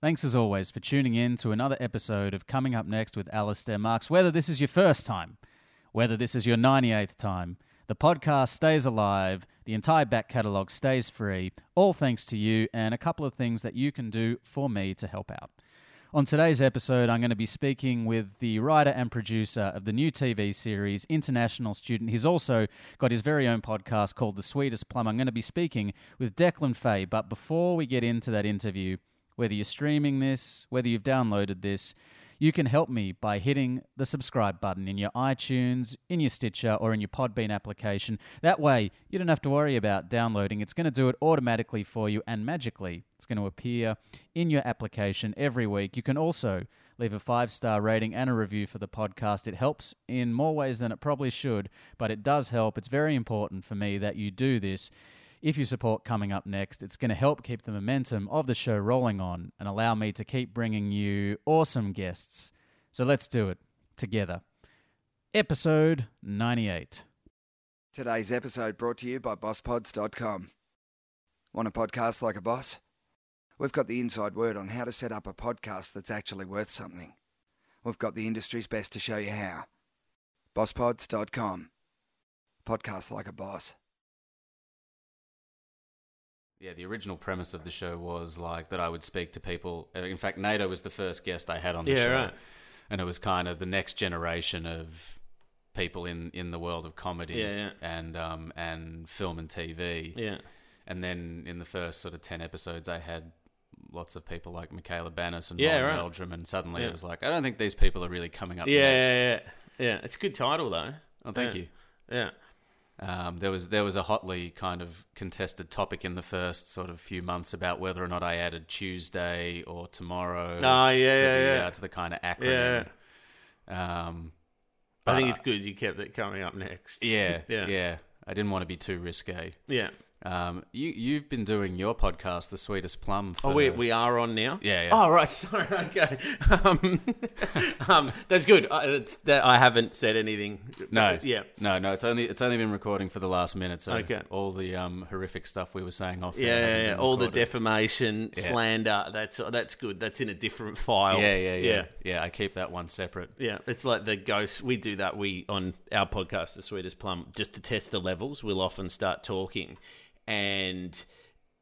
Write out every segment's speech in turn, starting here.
Thanks as always for tuning in to another episode of Coming Up Next with Alistair Marks. Whether this is your first time, whether this is your 98th time, the podcast stays alive, the entire back catalogue stays free, all thanks to you and a couple of things that you can do for me to help out. On today's episode, I'm going to be speaking with the writer and producer of the new TV series, International Student. He's also got his very own podcast called The Sweetest Plum. I'm going to be speaking with Declan Fay. But before we get into that interview, whether you're streaming this, whether you've downloaded this, you can help me by hitting the subscribe button in your iTunes, in your Stitcher, or in your Podbean application. That way, you don't have to worry about downloading. It's going to do it automatically for you, and magically, it's going to appear in your application every week. You can also leave a five star rating and a review for the podcast. It helps in more ways than it probably should, but it does help. It's very important for me that you do this. If you support coming up next, it's going to help keep the momentum of the show rolling on and allow me to keep bringing you awesome guests. So let's do it together. Episode 98. Today's episode brought to you by BossPods.com. Want a podcast like a boss? We've got the inside word on how to set up a podcast that's actually worth something. We've got the industry's best to show you how. BossPods.com. Podcast like a boss. Yeah, the original premise of the show was like that I would speak to people. uh, In fact, NATO was the first guest I had on the Yeah, show, right. and it was kind of the next generation of people in, in the world of comedy Yeah, yeah. and um, and film and TV. Yeah. And then in the first sort of ten episodes, I had lots of people like Michaela Banas and Yeah, Ron right. Meldrum, and suddenly it was like, I don't think these people are really coming up. Yeah, next. yeah, yeah, yeah. It's a good title though. Oh, thank Yeah. you. Yeah. Um, there was there was a hotly kind of contested topic in the first sort of few months about whether or not I added Tuesday or tomorrow. Oh, yeah, to yeah, the, yeah. Uh, to the kind of acronym. Um, I think uh, it's good you kept it coming up next. yeah, Yeah. yeah, I didn't want to be too risque. Yeah. Um, you you've been doing your podcast, The Sweetest Plum. For, Oh, we we are on now. Yeah, yeah. Oh, right. Sorry. Okay. Um, um, that's good. I, it's, that, I haven't said anything. no, Yeah. no, no. It's only it's only been recording for the last minute. So Okay. all the um, horrific stuff we were saying off. Yeah, yeah, all the defamation, Yeah. slander. That's that's good. That's in a different file. Yeah, yeah, yeah, yeah. yeah. I keep that one separate. Yeah, it's like the ghost. We do that. We on our podcast, The Sweetest Plum, just to test the levels. We'll often start talking, and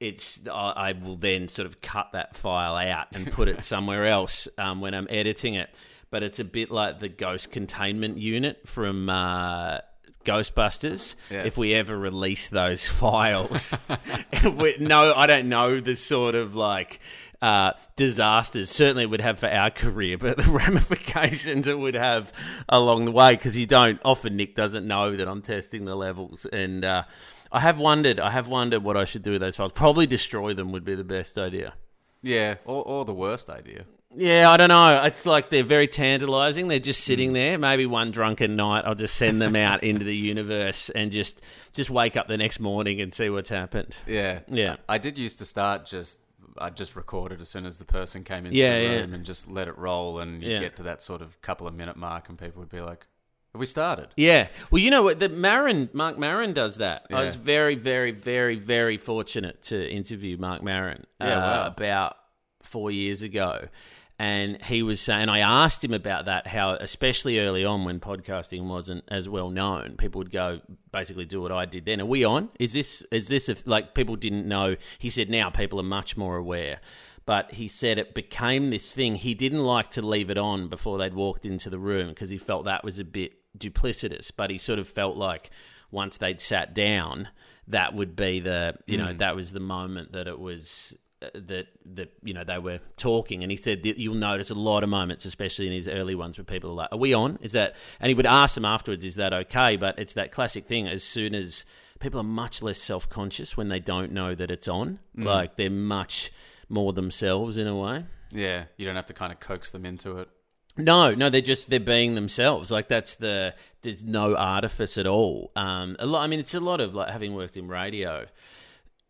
it's I, will then sort of cut that file out and put it somewhere else um, when I'm editing it. But it's a bit like the ghost containment unit from. Uh, Ghostbusters. Yeah. If we ever release those files, we, no, I don't know the sort of like uh, disasters. Certainly, it would have for our career, but the ramifications it would have along the way because you don't often. Nick doesn't know that I'm testing the levels, and uh, I have wondered. I have wondered what I should do with those files. Probably destroy them would be the best idea. Yeah, or, or the worst idea. Yeah, I don't know. It's like they're very tantalizing. They're just Hmm. sitting there. Maybe one drunken night, I'll just send them out into the universe and just just wake up the next morning and see what's happened. Yeah, Yeah. I, I did used to start just. I just recorded as soon as the person came into Yeah, the yeah. room and just let it roll, and you Yeah. get to that sort of couple of minute mark, and people would be like, "Have we started?" Yeah. Well, you know what? The Maron, Marc Maron does that. I Yeah. was very, very, very, very fortunate to interview Marc Maron Yeah, uh, wow. about four years ago. And he was saying, I asked him about that, how, especially early on when podcasting wasn't as well known, people would go basically do what I did then. Are we on? Is this, is this, a, like, people didn't know? He said, now people are much more aware. But he said it became this thing. He didn't like to leave it on before they'd walked into the room because he felt that was a bit duplicitous. But he sort of felt like once they'd sat down, that would be the, you know, that was the moment that it was uh, that that you know they were talking. And he said that you'll notice a lot of moments especially in his early ones where people are like are we on? Is that and he would ask them afterwards is that okay? But it's that classic thing as soon as people are much less self-conscious when they don't know that it's on like they're much more themselves in a way. Yeah, you don't have to kind of coax them into it. No, no, they're just they're being themselves. Like that's the there's no artifice at all. Um, a lot. I mean, it's a lot of like having worked in radio.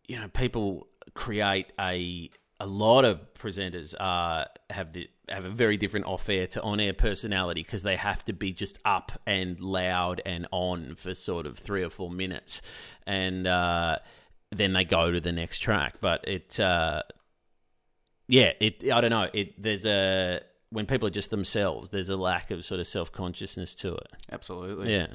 You know, people create a a lot of presenters uh, have the have a very different off air to on air personality because they have to be just up and loud and on for sort of three or four minutes, and uh, then they go to the next track. But it. Uh, yeah, it. I don't know. It there's a when people are just themselves, there's a lack of sort of self consciousness to it. Absolutely. Yeah.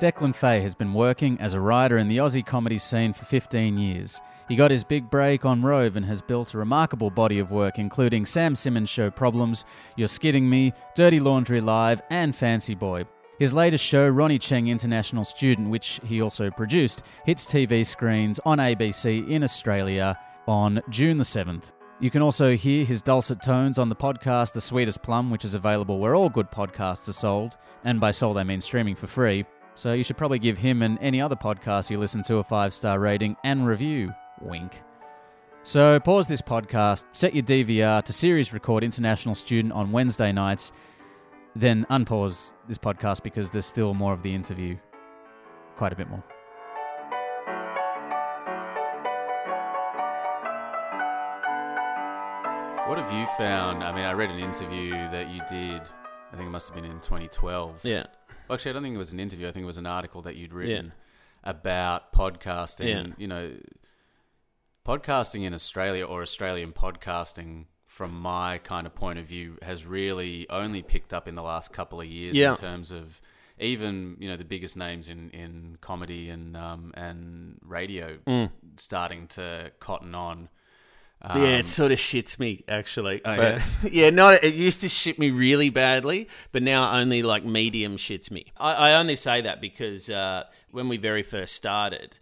Declan Fay has been working as a writer in the Aussie comedy scene for 15 years. He got his big break on Rove and has built a remarkable body of work, including Sam Simmons Show Problems, You're Skidding Me, Dirty Laundry Live, and Fancy Boy. His latest show, Ronny Chieng International Student, which he also produced, hits TV screens on ABC in Australia on June the 7th. You can also hear his dulcet tones on the podcast The Sweetest Plum, which is available where all good podcasts are sold. And by sold, I mean streaming for free. So you should probably give him and any other podcast you listen to a five star rating and review. Wink. So pause this podcast, set your DVR to series record International Student on Wednesday nights, then unpause this podcast because there's still more of the interview. Quite a bit more. What have you found? I mean, I read an interview that you did. I think it must have been in 2012. Yeah. Well, actually, I don't think it was an interview. I think it was an article that you'd written Yeah. about podcasting. Yeah. You know, podcasting in Australia or Australian podcasting, from my kind of point of view, has really only picked up in the last couple of years Yeah. in terms of even you know the biggest names in, in comedy and um, and radio Mm. starting to cotton on. yeah, Um, it sort of shits me actually. Oh, But- yeah, not it used to shit me really badly, but now only like medium shits me. I, I only say that because uh, when we very first started,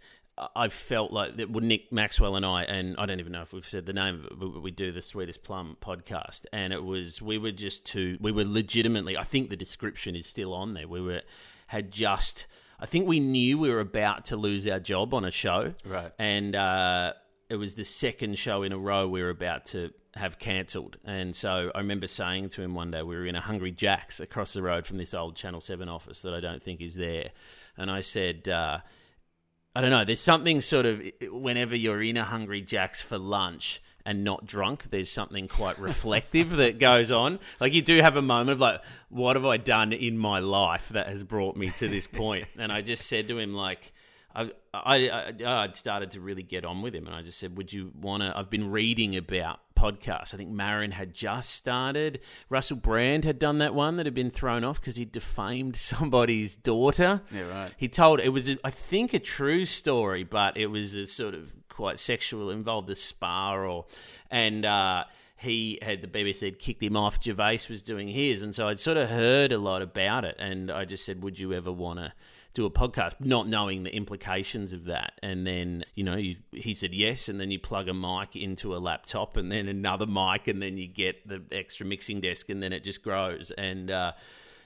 I- felt like that well, Nick Maxwell and I, and I don't even know if we've said the name of it, but we do the Sweetest Plum podcast, and it was we were just two, we were legitimately. I think the description is still on there. We were had just. I think we knew we were about to lose our job on a show, Right. and uh, it was the second show in a row we were about to have cancelled. And so I remember saying to him one day, we were in a Hungry Jack's across the road from this old Channel 7 office that I don't think is there. And I said, uh, I don't know, there's something sort of, whenever you're in a Hungry Jack's for lunch, and not drunk, there's something quite reflective that goes on. Like you do have a moment of like, what have I done in my life that has brought me to this point? And I just said to him like, I, I, I, I'd started to really get on with him, and I just said, "Would you want to?" I've been reading about podcasts. I think Maron had just started. Russell Brand had done that one that had been thrown off because he defamed somebody's daughter. Yeah, right. He told it was, a, I think, a true story, but it was a sort of quite sexual, involved a spa or, and uh, he had the BBC had kicked him off. Gervais was doing his, and so I'd sort of heard a lot about it, and I just said, "Would you ever want to?" Do a podcast, not knowing the implications of that. And then, you know, you, he said yes, and then you plug a mic into a laptop, and then another mic, and then you get the extra mixing desk, and then it just grows. And uh,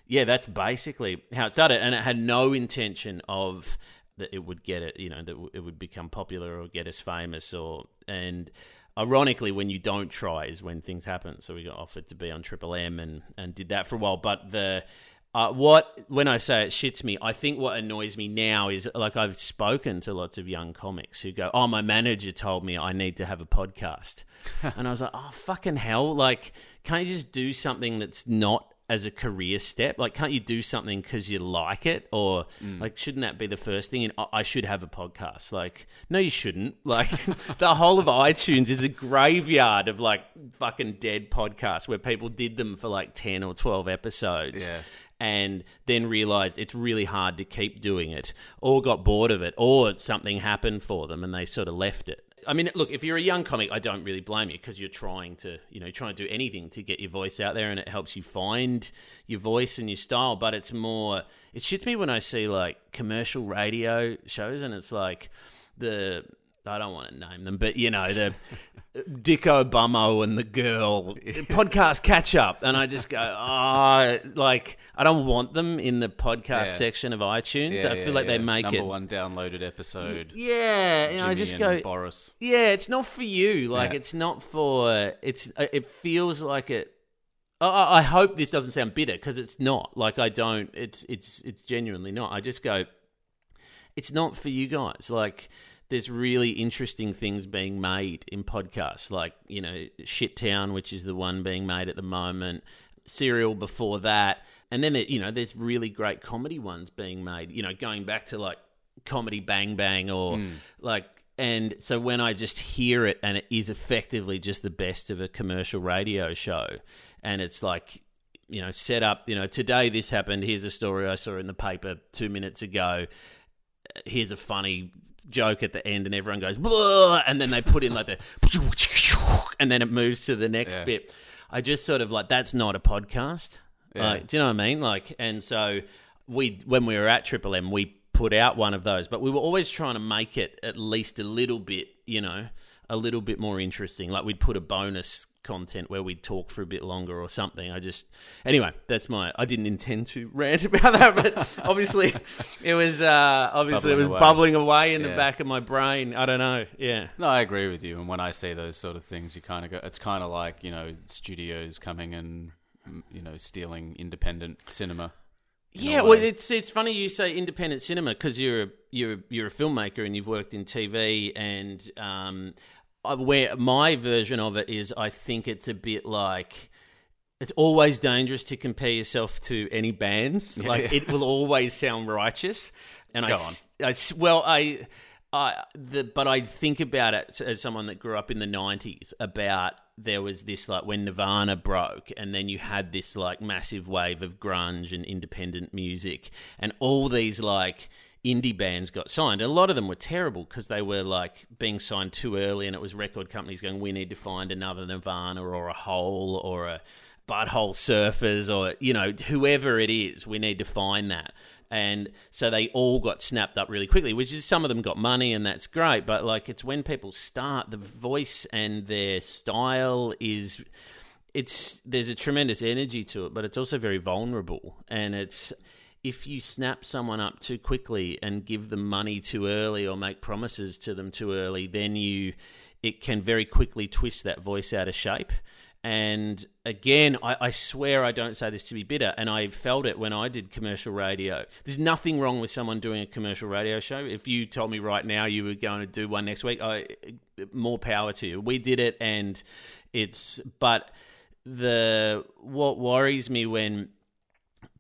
yeah, that's basically how it started. And it had no intention of that it would get it, you know, that it would become popular or get us famous, or and. Ironically, when you don't try is when things happen. So we got offered to be on Triple M and, and did that for a while. But the uh, what when I say it shits me, I think what annoys me now is like I've spoken to lots of young comics who go, "Oh, my manager told me I need to have a podcast," and I was like, "Oh, fucking hell! Like, can't you just do something that's not as a career step? Like, can't you do something because you like it, or like, shouldn't that be the first thing? And I- I should have a podcast. Like, no, you shouldn't. Like, the whole of iTunes is a graveyard of like fucking dead podcasts where people did them for like ten or twelve episodes Yeah. And then realized it's really hard to keep doing it, or got bored of it, or something happened for them and they sort of left it. I mean, look, if you're a young comic, I don't really blame you because you're trying to, you know, trying to do anything to get your voice out there and it helps you find your voice and your style. But it's more, it shits me when I see like commercial radio shows and it's like the, I don't want to name them, but you know, the Dicko Bummo and the girl podcast catch up. And I just go, oh, like, I don't want them in the podcast Yeah. section of iTunes. Yeah, I yeah, feel like they make number it. one downloaded episode. Yeah, and I just and go, Boris. yeah, it's not for you. Like, Yeah. it's not for. It's. uh, It feels like it. I- I I hope this doesn't sound bitter because it's not. Like, I don't. It's. It's. It's genuinely not. I just go. It's not for you guys. Like, there's really interesting things being made in podcasts. Like, you know, Shit Town, which is the one being made at the moment. Serial before that. and then there, you know, there's really great comedy ones being made. You know, going back to like comedy Bang Bang or hmm. like. And so when I just hear it and it is effectively just the best of a commercial radio show, and it's like you know, set up, you know, today this happened. Here's a story I saw in the paper two minutes ago. Here's a funny joke at the end, and everyone goes, Blah! and then they put in like the, and then it moves to the next Yeah. bit. I just sort of like, that's not a podcast. Yeah. Like, do you know what I mean? Like, and so we, when we were at Triple M, we put out one of those, but we were always trying to make it at least a little bit, you know, a little bit more interesting. Like we'd put a bonus content where we'd talk for a bit longer or something. I just, anyway, that's my. I didn't intend to rant about that, but obviously it was. uh Obviously it was away. bubbling away in the back of my brain. I don't know. Yeah. No, I agree with you. And when I see those sort of things, you kind of go. It's kind of like you know studios coming and mm, you know stealing independent cinema. Yeah, well, it's it's funny you say independent cinema because you're a, you're you're a filmmaker and you've worked in TV and um, Uh, where my version of it is, I think it's a bit like it's always dangerous to compare yourself to any bands. like yeah. it will always sound righteous, and I, Go I s- well I. I, the, but I think about it as someone that grew up in the 90s about there was this like when Nirvana broke and then you had this like massive wave of grunge and independent music and all these like indie bands got signed. And a lot of them were terrible because they were like being signed too early and it was record companies going, we need to find another Nirvana or a Hole or a Butthole Surfers or, you know, whoever it is, we need to find that. And so they all got snapped up really quickly, which is some of them got money and that's great. But like it's when people start, the voice and their style is it's there's a tremendous energy to it, but it's also very vulnerable. And it's if you snap someone up too quickly and give them money too early or make promises to them too early, then you it can very quickly twist that voice out of shape. And again, I, I swear I don't say this to be bitter, and I felt it when I did commercial radio. There's nothing wrong with someone doing a commercial radio show. If you told me right now you were going to do one next week, I, more power to you. We did it, and it's but the what worries me when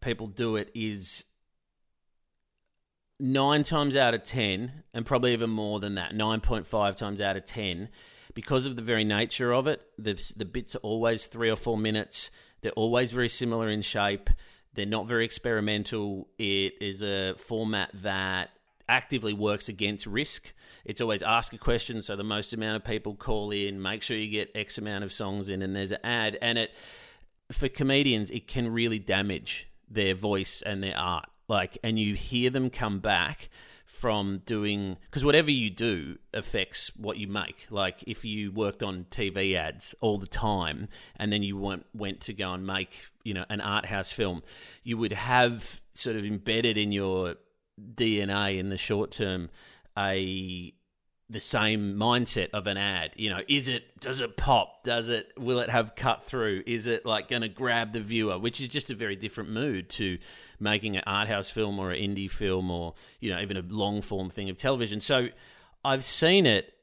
people do it is nine times out of ten, and probably even more than that, nine point five times out of ten, because of the very nature of it, the the bits are always three or four minutes. They're always very similar in shape. They're not very experimental. It is a format that actively works against risk. It's always ask a question, so the most amount of people call in. Make sure you get X amount of songs in, and there's an ad. And it for comedians, it can really damage their voice and their art. Like, and you hear them come back from doing because whatever you do affects what you make. Like, if you worked on TV ads all the time and then you went went to go and make you know an art house film, you would have sort of embedded in your DNA in the short term a the same mindset of an ad. You know, is it does it pop? Does it will it have cut through? Is it like going to grab the viewer? Which is just a very different mood to making an art house film or an indie film or you know even a long form thing of television. So I've seen it,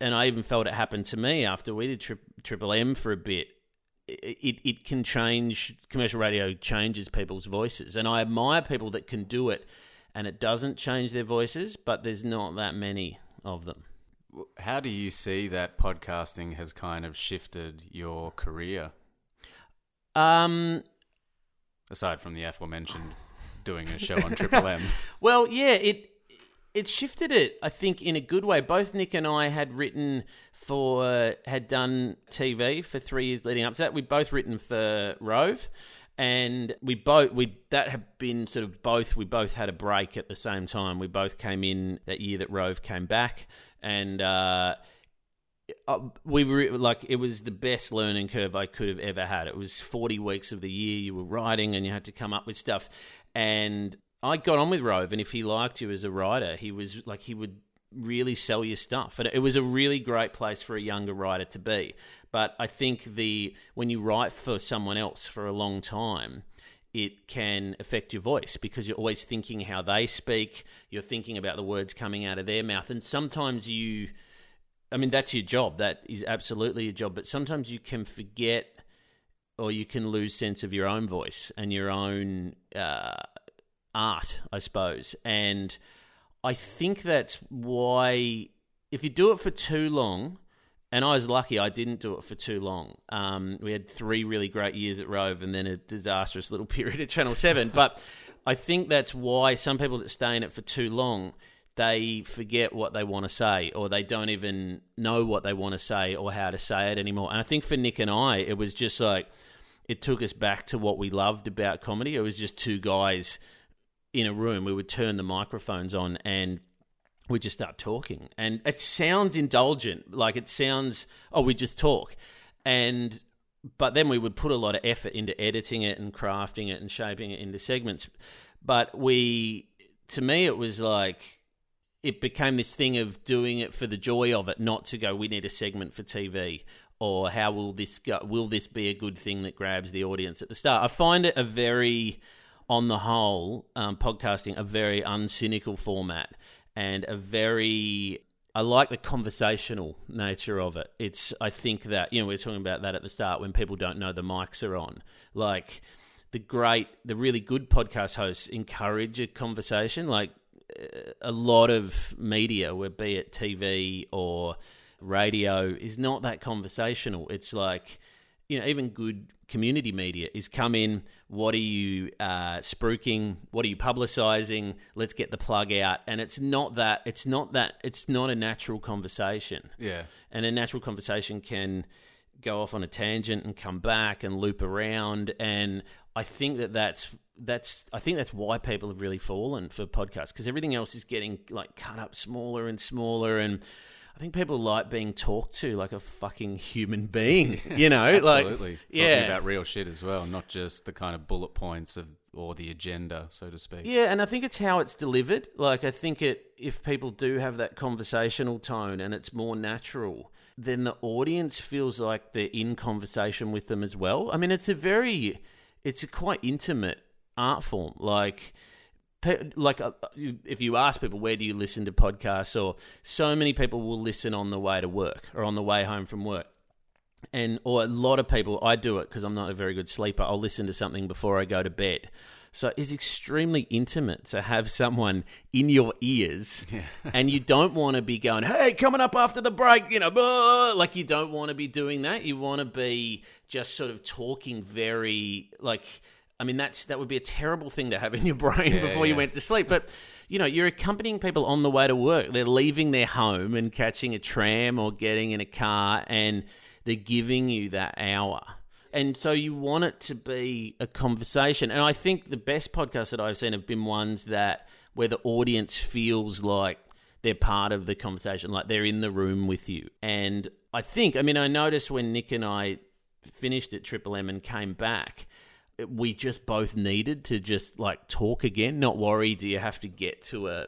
and I even felt it happen to me after we did tri- Triple M for a bit. It, it it can change commercial radio changes people's voices, and I admire people that can do it, and it doesn't change their voices. But there's not that many of them. How do you see that podcasting has kind of shifted your career, Um, aside from the aforementioned doing a show on Triple M? Well, yeah, it it shifted it. I think in a good way. Both Nick and I had written for had done TV for three years leading up to that. We'd both written for Rove, and we both we that had been sort of both. We both had a break at the same time. We both came in that year that Rove came back, and. uh uh, we were like it was the best learning curve I could have ever had. It was 40 weeks of the year you were writing and you had to come up with stuff. And I got on with Rove and if he liked you as a writer, he was like he would really sell your stuff. And it was a really great place for a younger writer to be. But I think the when you write for someone else for a long time, it can affect your voice because you're always thinking how they speak, you're thinking about the words coming out of their mouth and sometimes you I mean, that's your job. That is absolutely your job. But sometimes you can forget or you can lose sense of your own voice and your own uh, art, I suppose. And I think that's why if you do it for too long, and I was lucky I didn't do it for too long. Um, we had three really great years at Rove and then a disastrous little period at Channel 7. but I think that's why some people that stay in it for too long, they forget what they want to say or they don't even know what they want to say or how to say it anymore. And I think for Nick and I, it was just like, it took us back to what we loved about comedy. It was just two guys in a room. We would turn the microphones on and we just start talking. And it sounds indulgent, like it sounds, oh, we just talk. And but then we would put a lot of effort into editing it and crafting it and shaping it into segments. But we, to me, it was like it became this thing of doing it for the joy of it, not to go. We need a segment for TV, or how will this go? Will this be a good thing that grabs the audience at the start? I find it a very, on the whole, um, podcasting a very uncynical format and a very I like the conversational nature of it. It's I think that you know we are talking about that at the start when people don't know the mics are on. Like the great, the really good podcast hosts encourage a conversation. Like a lot of media, where be it TV or radio, is not that conversational. It's like you know even good community media is come in. What are you uh, spruiking? What are you publicizing? Let's get the plug out. And it's not that. It's not that. It's not a natural conversation. Yeah. And a natural conversation can go off on a tangent and come back and loop around. And I think that that's that's I think that's why people have really fallen for podcasts because everything else is getting like cut up smaller and smaller and I think people like being talked to like a fucking human being, you know? Absolutely. Like, Talking yeah. about real shit as well, not just the kind of bullet points of or the agenda, so to speak. Yeah, and I think it's how it's delivered. Like I think it if people do have that conversational tone and it's more natural, then the audience feels like they're in conversation with them as well. I mean, it's a very it's a quite intimate art form. Like like uh, if you ask people where do you listen to podcasts or so many people will listen on the way to work or on the way home from work. And or a lot of people i do it because i'm not a very good sleeper i'll listen to something before i go to bed. So it's extremely intimate to have someone in your ears yeah. and you don't want to be going hey coming up after the break you know like you don't want to be doing that. You want to be just sort of talking very like I mean, that's that would be a terrible thing to have in your brain yeah, before yeah. you went to sleep. But you know, you're accompanying people on the way to work. They're leaving their home and catching a tram or getting in a car, and they're giving you that hour. And so you want it to be a conversation. And I think the best podcasts that I've seen have been ones that where the audience feels like they're part of the conversation, like they're in the room with you. And I think, I mean, I noticed when Nick and I finished at Triple M and came back we just both needed to just like talk again, not worry. Do you have to get to a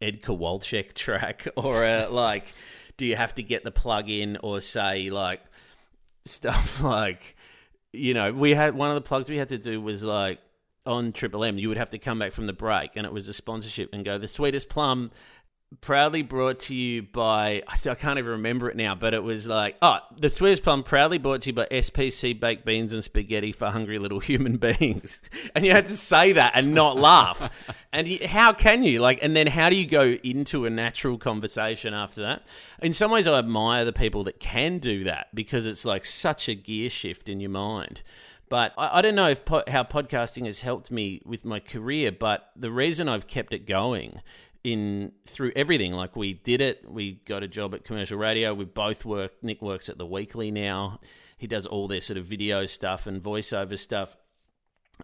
Ed Kowalczyk track or a, like, do you have to get the plug in or say like stuff like, you know, we had one of the plugs we had to do was like on Triple M, you would have to come back from the break and it was a sponsorship and go, the sweetest plum proudly brought to you by I can't even remember it now, but it was like oh the Swiss Plum proudly brought to you by SPC baked beans and spaghetti for hungry little human beings, and you had to say that and not laugh. and you, how can you like? And then how do you go into a natural conversation after that? In some ways, I admire the people that can do that because it's like such a gear shift in your mind. But I, I don't know if po- how podcasting has helped me with my career, but the reason I've kept it going in through everything. Like we did it. We got a job at commercial radio. We've both work. Nick works at the Weekly now. He does all their sort of video stuff and voiceover stuff.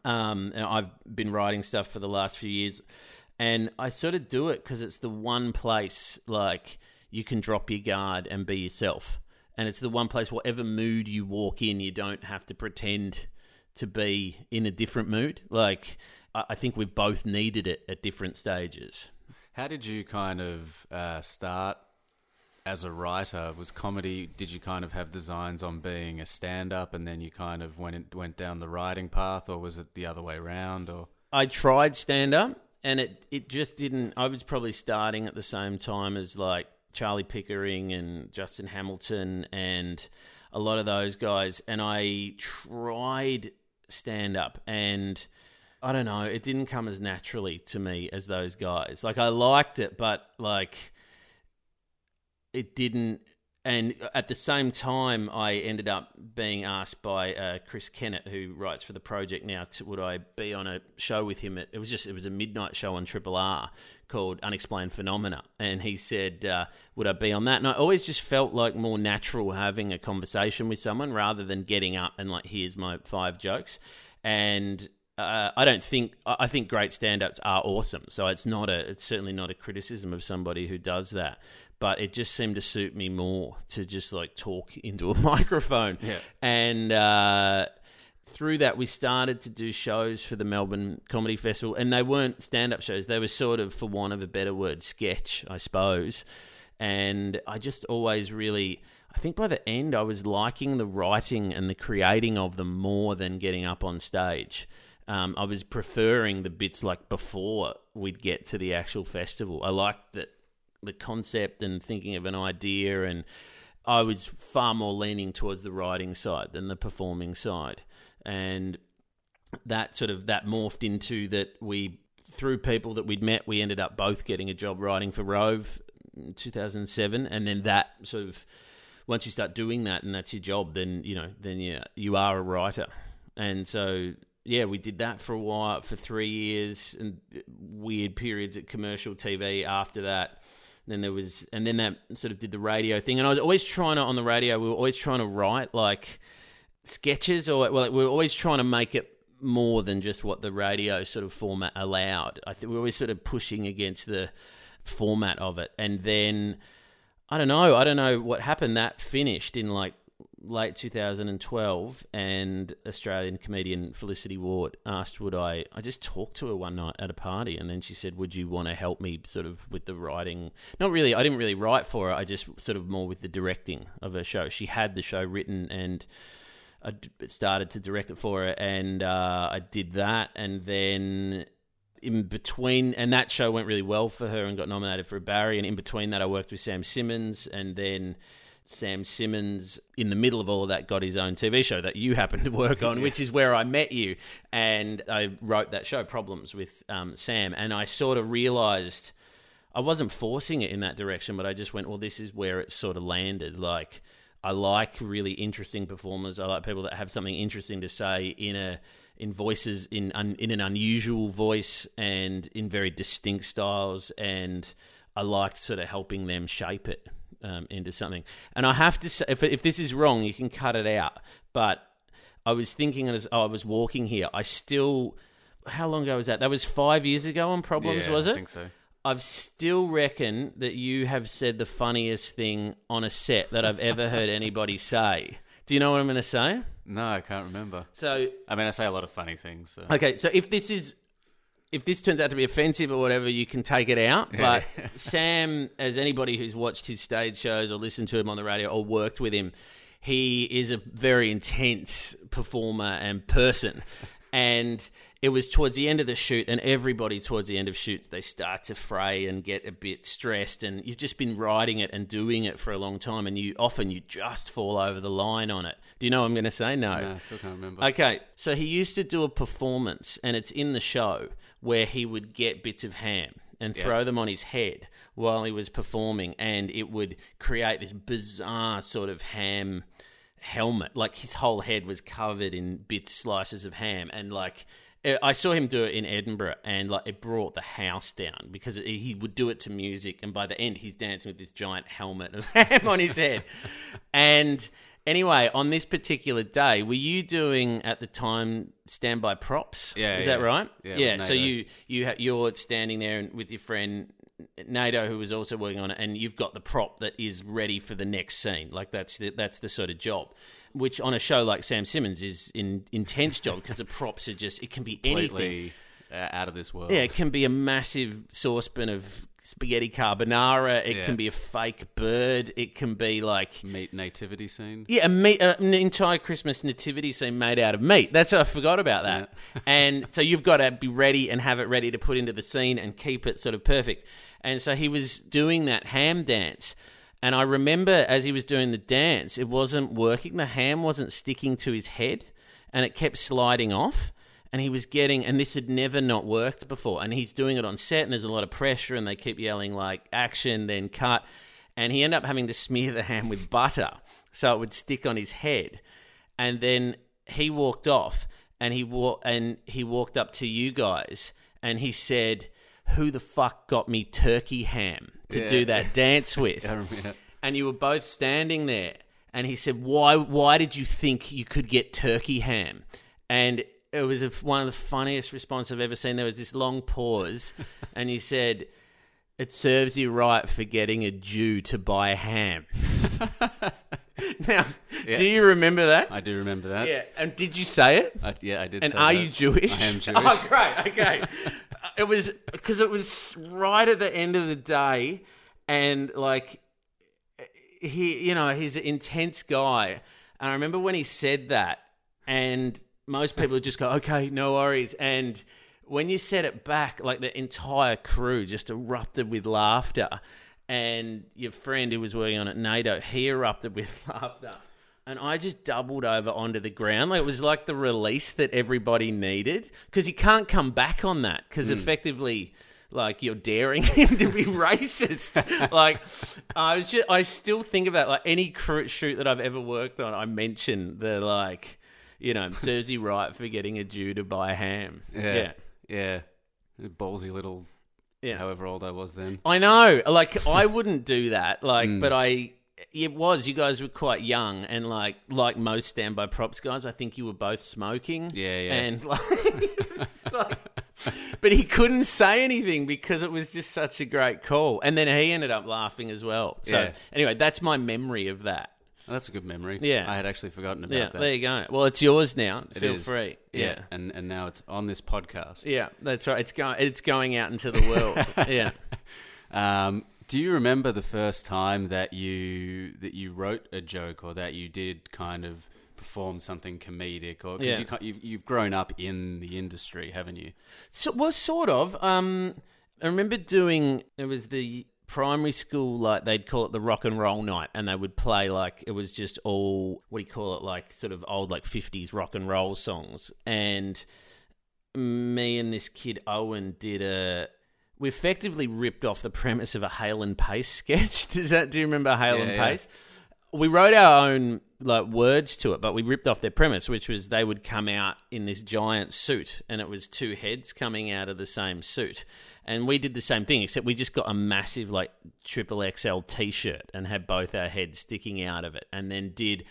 Um, and I've been writing stuff for the last few years, and I sort of do it because it's the one place like you can drop your guard and be yourself. And it's the one place, whatever mood you walk in, you don't have to pretend to be in a different mood. Like I think we've both needed it at different stages. How did you kind of uh, start as a writer? Was comedy? Did you kind of have designs on being a stand-up, and then you kind of went it went down the writing path, or was it the other way around? Or I tried stand-up, and it it just didn't. I was probably starting at the same time as like Charlie Pickering and Justin Hamilton, and a lot of those guys, and I tried stand up and. I don't know. It didn't come as naturally to me as those guys. Like I liked it, but like it didn't. And at the same time, I ended up being asked by uh, Chris Kennett, who writes for the project now, to, would I be on a show with him? At, it was just it was a midnight show on Triple R called Unexplained Phenomena, and he said, uh, "Would I be on that?" And I always just felt like more natural having a conversation with someone rather than getting up and like, "Here's my five jokes," and uh, I don't think I think great stand-ups are awesome. So it's not a it's certainly not a criticism of somebody who does that. But it just seemed to suit me more to just like talk into a microphone. Yeah. And uh, through that, we started to do shows for the Melbourne Comedy Festival, and they weren't stand-up shows. They were sort of, for want of a better word, sketch, I suppose. And I just always really. I think by the end, I was liking the writing and the creating of them more than getting up on stage. Um, I was preferring the bits like before we'd get to the actual festival. I liked that the concept and thinking of an idea, and I was far more leaning towards the writing side than the performing side, and that sort of that morphed into that we through people that we'd met, we ended up both getting a job writing for Rove in 2007, and then that sort of once you start doing that and that's your job, then you know then you you are a writer, and so yeah, we did that for a while, for three years, and uh, weird periods at commercial TV after that. Then there was, and then that sort of did the radio thing. And I was always trying to, on the radio, we were always trying to write like sketches or, well, we were always trying to make it more than just what the radio sort of format allowed. I think we were always sort of pushing against the format of it. And then, I don't know, I don't know what happened. That finished in like late 2012 and Australian comedian Felicity Ward asked would I I just talked to her one night at a party? And then she said would you want to help me sort of with the writing? Not really I didn't really write for her I just sort of more with the directing of her show. She had the show written and I started to direct it for her and uh, I did that and then in between and that show went really well for her and got nominated for a Barry and in between that I worked with Sam Simmons and then Sam Simmons, in the middle of all of that, got his own TV show that you happened to work on, yeah. which is where I met you. And I wrote that show, Problems, with um, Sam. And I sort of realized I wasn't forcing it in that direction, but I just went, well, this is where it sort of landed. Like, I like really interesting performers. I like people that have something interesting to say in a in voices in un, in an unusual voice and in very distinct styles. And I liked sort of helping them shape it um, into something. And I have to say, if, if this is wrong, you can cut it out. But I was thinking as I was walking here, I still. How long ago was that? That was five years ago on Problems, yeah, was it? I think so. I've still reckon that you have said the funniest thing on a set that I've ever heard anybody say. Do you know what I'm going to say? No, I can't remember. So, I mean, I say a lot of funny things. So. okay, so if this is if this turns out to be offensive or whatever, you can take it out. But Sam, as anybody who's watched his stage shows or listened to him on the radio or worked with him, he is a very intense performer and person. and it was towards the end of the shoot, and everybody towards the end of shoots, they start to fray and get a bit stressed. And you've just been riding it and doing it for a long time, and you often you just fall over the line on it. Do you know what I'm going to say? No. No, I still can't remember. Okay, so he used to do a performance, and it's in the show where he would get bits of ham and Yeah. throw them on his head while he was performing, and it would create this bizarre sort of ham helmet. Like his whole head was covered in bits, slices of ham, and like. uh, I saw him do it in Edinburgh, and like it brought the house down because he would do it to music, and by the end, he's dancing with this giant helmet of ham on his head. And anyway, on this particular day, were you doing at the time standby props? Yeah, is yeah. that right? Yeah, yeah. So you you ha- you're standing there and- with your friend NATO, who was also working on it, and you've got the prop that is ready for the next scene. Like that's the, that's the sort of job. Which on a show like Sam Simmons is an intense job because the props are just it can be anything. Completely uh, out of this world. Yeah, it can be a massive saucepan of spaghetti carbonara. It Yeah. can be a fake bird. It can be like Meat nativity scene. yeah, a meat, uh, an entire Christmas nativity scene made out of meat. That's I forgot about that. and so you've got to be ready and have it ready to put into the scene and keep it sort of perfect. And so he was doing that ham dance, And I remember as he was doing the dance, it wasn't working. The ham wasn't sticking to his head and it kept sliding off. And he was getting, and this had never not worked before. And he's doing it on set, and there's a lot of pressure, and they keep yelling like action, then cut. And he ended up having to smear the ham with butter so it would stick on his head. And then he walked off, and he wa- and he walked up to you guys, and he said, "Who the fuck got me turkey ham to Yeah. do that dance with?" And you were both standing there and he said why why did you think you could get turkey ham and it was a, one of the funniest responses i've ever seen there was this long pause and you said it serves you right for getting a jew to buy ham now do you remember that I do remember that. yeah and did you say it I, yeah, I did. and are that. you Jewish? I am oh, Jewish. Oh, great. Okay. it was because it was right at the end of the day, and like he, you know, he's an intense guy. And I remember when he said that, and most people would just go, "Okay, no worries." And when you said it back, like the entire crew just erupted with laughter. And your friend who was working on it, NATO, he erupted with laughter. And I just doubled over onto the ground. Like it was like the release that everybody needed. Because you can't come back on that. Because hmm. effectively, like you're daring him to be racist. like I was just, I still think about like any shoot that I've ever worked on. I mention the like, you know, serves you right for getting a Jew to buy ham. Yeah, yeah. Ballsy little. Yeah. However old I was then. I know. Like I wouldn't do that. Like, Mm. but I. It was. You guys were quite young, and like like most standby props guys, I think you were both smoking. Yeah, yeah. And like, like- but he couldn't say anything because it was just such a great call. And then he ended up laughing as well. So Yeah. anyway, that's my memory of that. Oh, that's a good memory. Yeah. I had actually forgotten about Yeah, that. there you go. Well, it's yours now. It Feel is. free. Yeah. and and now it's on this podcast. yeah, that's right. It's going. It's going out into the world. yeah. Um, do you remember the first time that you that you wrote a joke or that you did kind of perform something comedic or because Yeah. you, ca- you've you've grown up in the industry, haven't you? So, well, sort of. Um, I remember doing. It was the primary school, like they'd call it the rock and roll night, and they would play like it was just all what do you call it, like sort of old like fifties rock and roll songs. And me and this kid Owen did a. We effectively ripped off the premise of a Hale and Pace sketch. Does that? Do you remember Hale Yeah, and yeah. We wrote our own like words to it, but we ripped off their premise, which was they would come out in this giant suit, and it was two heads coming out of the same suit. And we did the same thing, except we just got a massive like triple XL T-shirt and had both our heads sticking out of it, and then did.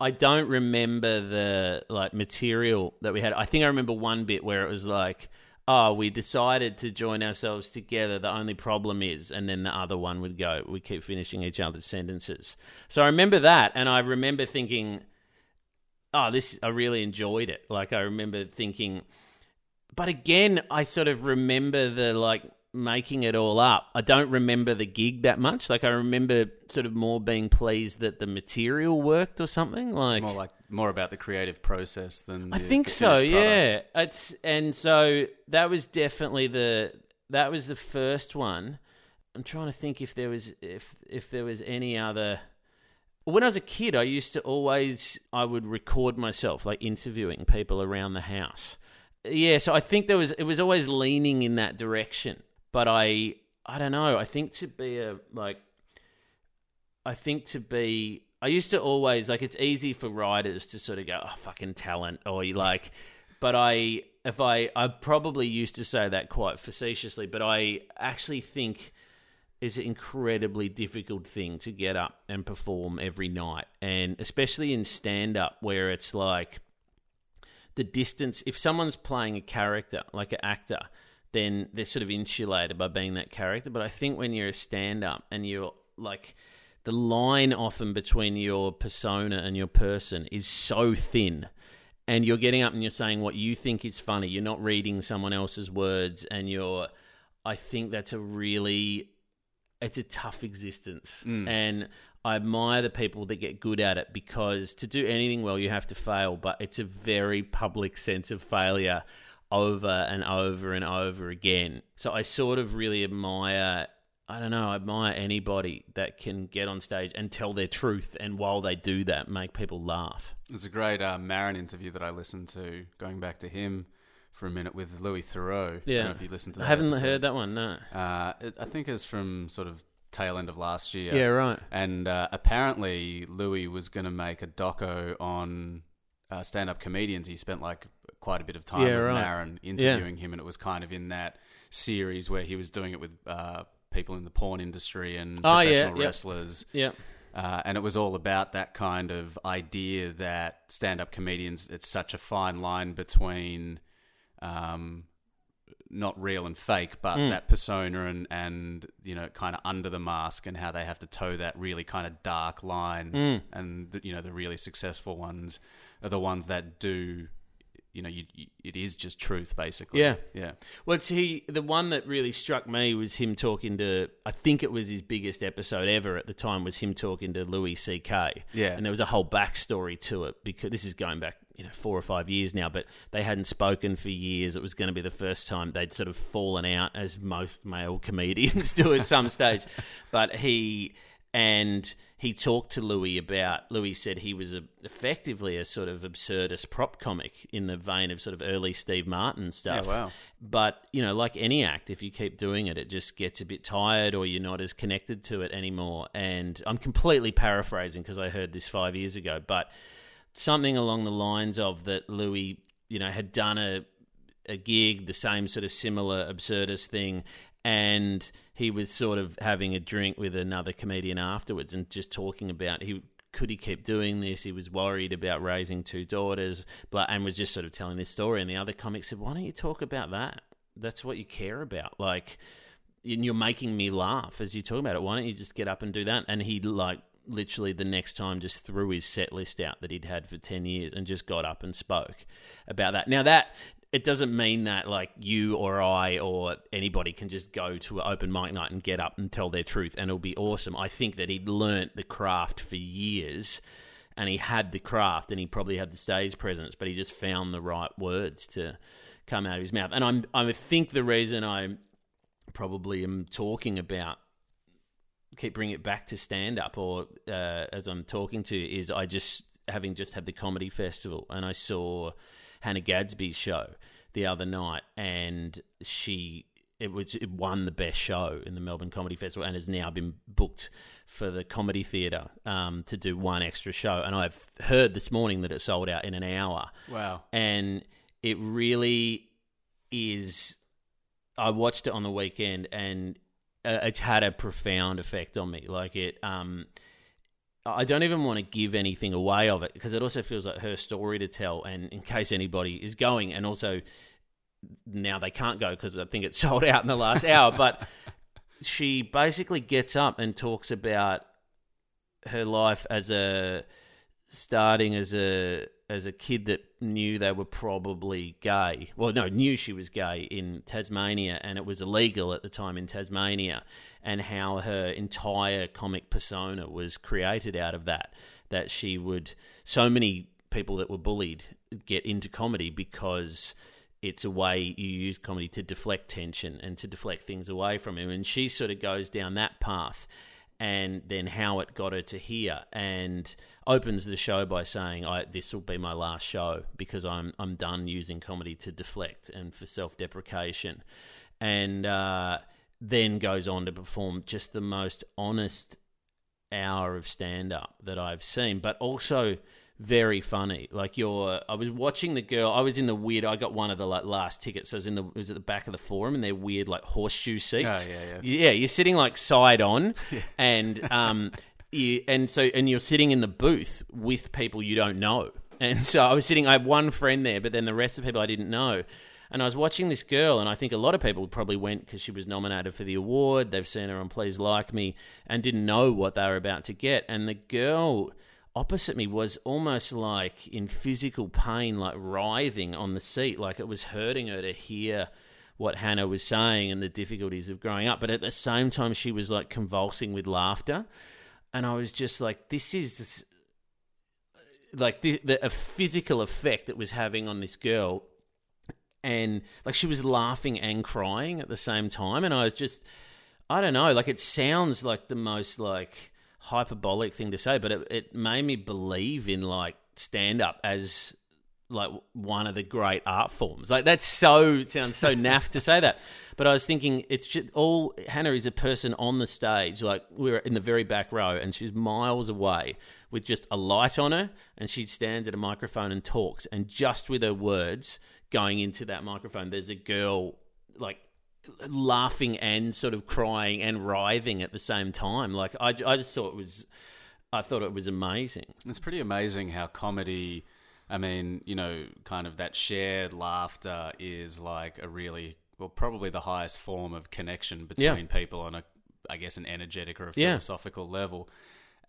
I don't remember the like material that we had. I think I remember one bit where it was like, "Oh, we decided to join ourselves together. The only problem is," and then the other one would go, "We keep finishing each other's sentences." So I remember that, and I remember thinking, "Oh, this I really enjoyed it." Like I remember thinking, but again, I sort of remember the like making it all up. I don't remember the gig that much. Like I remember sort of more being pleased that the material worked or something. Like More like more about the creative process than I think so. Yeah, product. it's and so that was definitely the that was the first one. I'm trying to think if there was if if there was any other. When I was a kid, I used to always I would record myself like interviewing people around the house. Yeah, so I think there was it was always leaning in that direction. But I I don't know. I think to be a like I think to be I used to always like it's easy for writers to sort of go, oh fucking talent or you like but I if I I probably used to say that quite facetiously, but I actually think it's an incredibly difficult thing to get up and perform every night. And especially in stand up where it's like the distance if someone's playing a character, like an actor, then they're sort of insulated by being that character. But I think when you're a stand up and you're like the line often between your persona and your person is so thin and you're getting up and you're saying what you think is funny you're not reading someone else's words and you're i think that's a really it's a tough existence. Mm. And i admire the people that get good at it because to do anything well you have to fail but it's a very public sense of failure over and over and over again so i sort of really admire I don't know. I admire anybody that can get on stage and tell their truth, and while they do that, make people laugh. Was a great uh, Maron interview that I listened to, going back to him for a minute with Louis Theroux. I don't Yeah, know if you listened to that. I haven't episode. heard that one. No. Uh, it, I think it's from sort of tail end of last year. Yeah, right. And uh, apparently, Louis was going to make a doco on uh, stand-up comedians. He spent like quite a bit of time Yeah, with right. Maron interviewing him, and it was kind of in that series where he was doing it with uh, people in the porn industry and Oh, professional yep. wrestlers. Yeah. Uh, and it was all about that kind of idea that stand-up comedians it's such a fine line between um, not real and fake, but Mm. that persona and and you know kind of under the mask and how they have to toe that really kind of dark line. Mm. And the, you know the really successful ones are the ones that do. You know, you, you, it is just truth, basically. Yeah. yeah. Well, it's he. The one that really struck me was him talking to. I think it was his biggest episode ever at the time. Was him talking to Louis C.K. Yeah. and there was a whole backstory to it because this is going back, you know, four or five years now. But they hadn't spoken for years. It was going to be the first time they'd sort of fallen out, as most male comedians do at some stage. But he and he talked to Louis about. Louis said he was a, effectively a sort of absurdist prop comic in the vein of sort of early Steve Martin stuff. Yeah, wow. But you know, like any act, if you keep doing it, it just gets a bit tired, or you're not as connected to it anymore. And I'm completely paraphrasing because I heard this five years ago, but something along the lines of that Louis, you know, had done a a gig, the same sort of similar absurdist thing, and he was sort of having a drink with another comedian afterwards and just talking about he could he keep doing this? He was worried about raising two daughters, but and was just sort of telling this story. And the other comic said, "Why don't you talk about that? That's what you care about. Like, you're making me laugh as you talk about it. Why don't you just get up and do that?" And he like literally the next time just threw his set list out that he'd had for 10 years and just got up and spoke about that. Now that it doesn't mean that like you or I or anybody can just go to an open mic night and get up and tell their truth and it'll be awesome. I think that he'd learnt the craft for years and he had the craft and he probably had the stage presence, but he just found the right words to come out of his mouth. And I'm I think the reason I probably am talking about keep bringing it back to stand up or uh, as I'm talking to is I just having just had the comedy festival and I saw Hannah Gadsby's show the other night and she it was it won the best show in the Melbourne Comedy Festival and has now been booked for the Comedy Theatre um, to do one extra show and I've heard this morning that it sold out in an hour Wow. and it really is. I watched it on the weekend, and uh, it's had a profound effect on me. Like it, um, I don't even want to give anything away of it because it also feels like her story to tell. And in case anybody is going, and also now they can't go because I think it sold out in the last hour, but she basically gets up and talks about her life as a starting as a as a kid that knew they were probably gay. Well, no, knew she was gay in Tasmania, and it was illegal at the time in Tasmania, and how her entire comic persona was created out of that. That she would so many people that were bullied get into comedy because it's a way you use comedy to deflect tension and to deflect things away from him. And she sort of goes down that path and then how it got her to here and opens the show by saying this will be my last show because I'm I'm done using comedy to deflect and for self-deprecation and uh, then goes on to perform just the most honest hour of stand up that I've seen but also very funny like you're I was watching the girl I was in the weird I got one of the like last tickets so I was in the it was at the back of the forum and they're weird like horseshoe seats Oh, yeah, yeah. yeah, you're sitting like side on, and um, you, and so and you're sitting in the booth with people you don't know. And so I was sitting. I had one friend there, but then the rest of the people I didn't know. And I was watching this girl, and I think a lot of people probably went because she was nominated for the award. They've seen her on Please Like Me, and didn't know what they were about to get. And the girl opposite me was almost like in physical pain, like writhing on the seat, like it was hurting her to hear what Hannah was saying and the difficulties of growing up. But at the same time, she was like convulsing with laughter. And I was just like, this is like the, the a physical effect it was having on this girl. And like she was laughing and crying at the same time. And I was just, I don't know. Like it sounds like the most like hyperbolic thing to say, but it, it made me believe in like stand up as like one of the great art forms. Like that's so sounds so naff to say that, but I was thinking it's just all Hannah is a person on the stage. Like we were in the very back row, and she's miles away with just a light on her, and she stands at a microphone and talks, and just with her words going into that microphone, there's a girl like laughing and sort of crying and writhing at the same time. Like I, I just thought it was, I thought it was amazing. It's pretty amazing how comedy, I mean, you know, kind of that shared laughter is like a really, well, probably the highest form of connection between Yeah. people on a, I guess, an energetic or a Yeah. philosophical level.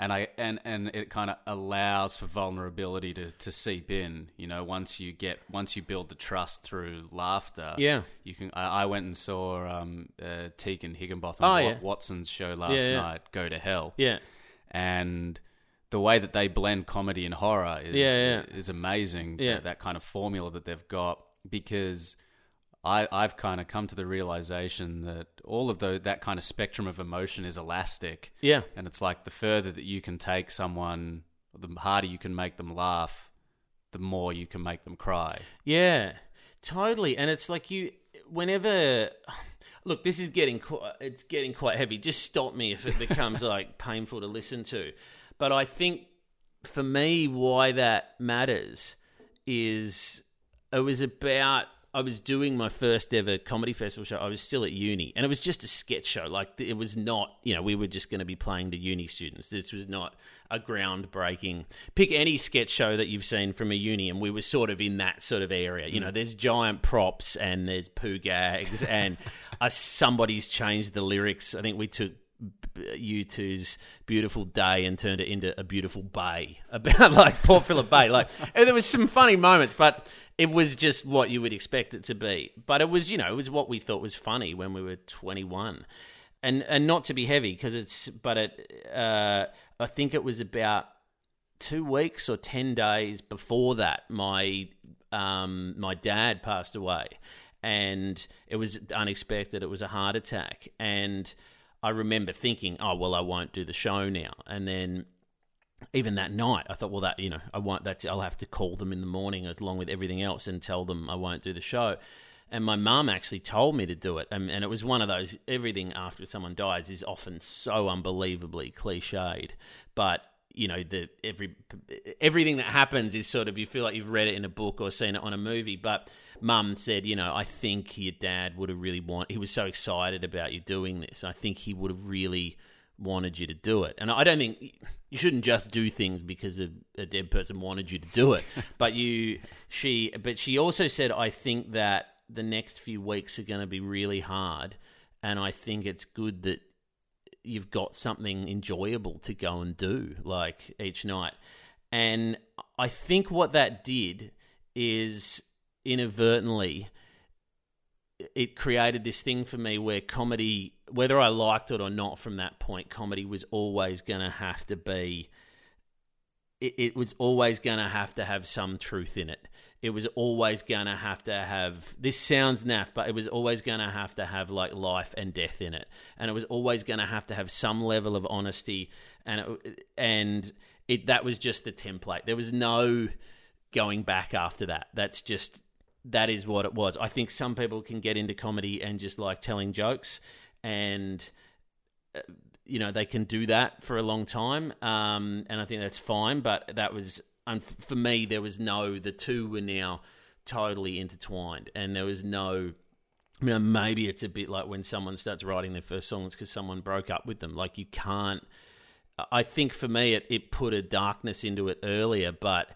And I and and it kind of allows for vulnerability to, to seep in. You know, once you get once you build the trust through laughter, Yeah. you can. I, I went and saw um, uh, Tegan Higginbotham Oh, yeah. Watson's show last Yeah, yeah. night, Go to Hell Yeah, and the way that they blend comedy and horror is is amazing. Yeah. That, that kind of formula that they've got because I I've kind of come to the realization that all of the that kind of spectrum of emotion is elastic, yeah, and it's like the further that you can take someone, the harder you can make them laugh, the more you can make them cry. yeah, totally. And it's like you, whenever. Look, this is getting quite, it's getting quite heavy. Just stop me if it becomes like painful to listen to. But I think for me, why that matters is it was about I was doing my first ever comedy festival show. I was still at uni, and it was just a sketch show. Like it was not, you know, we were just going to be playing to uni students. This was not a groundbreaking. Pick any sketch show that you've seen from a uni, and we were sort of in that sort of area. You know, there's giant props and there's poo gags, and uh, somebody's changed the lyrics. I think we took U2's Beautiful Day and turned it into a beautiful bay about like Port Phillip Bay. Like and there was some funny moments, but it was just what you would expect it to be. But it was, you know, it was what we thought was funny when we were 21. And and not to be heavy because it's but it uh I think it was about 2 weeks or 10 days before that my um my dad passed away and it was unexpected it was a heart attack and I remember thinking, oh well, I won't do the show now. And then even that night, I thought, well, that you know, I won't. That's I'll have to call them in the morning along with everything else and tell them I won't do the show. And my mum actually told me to do it, and, and it was one of those. Everything after someone dies is often so unbelievably cliched, but you know the every everything that happens is sort of you feel like you've read it in a book or seen it on a movie but mum said you know i think your dad would have really want he was so excited about you doing this i think he would have really wanted you to do it. And i don't think you shouldn't just do things because a, a dead person wanted you to do it. But you she but she also said i think that the next few weeks are going to be really hard and i think it's good that you've got something enjoyable to go and do like each night. And i think what that did is inadvertently it created this thing for me where comedy whether i liked it or not from that point comedy was always going to have to be it, it was always going to have to have some truth in it. It was always going to have to have this sounds naff but it was always going to have to have like life and death in it. And it was always going to have to have some level of honesty. And it, and it that was just the template. There was no going back after that. That's just that is what it was. I think some people can get into comedy and just like telling jokes and uh, you know they can do that for a long time um, and i think that's fine but that was and for me there was no the two were now totally intertwined and there was no you know, maybe it's a bit like when someone starts writing their first songs because someone broke up with them. Like you can't i think for me it, it put a darkness into it earlier but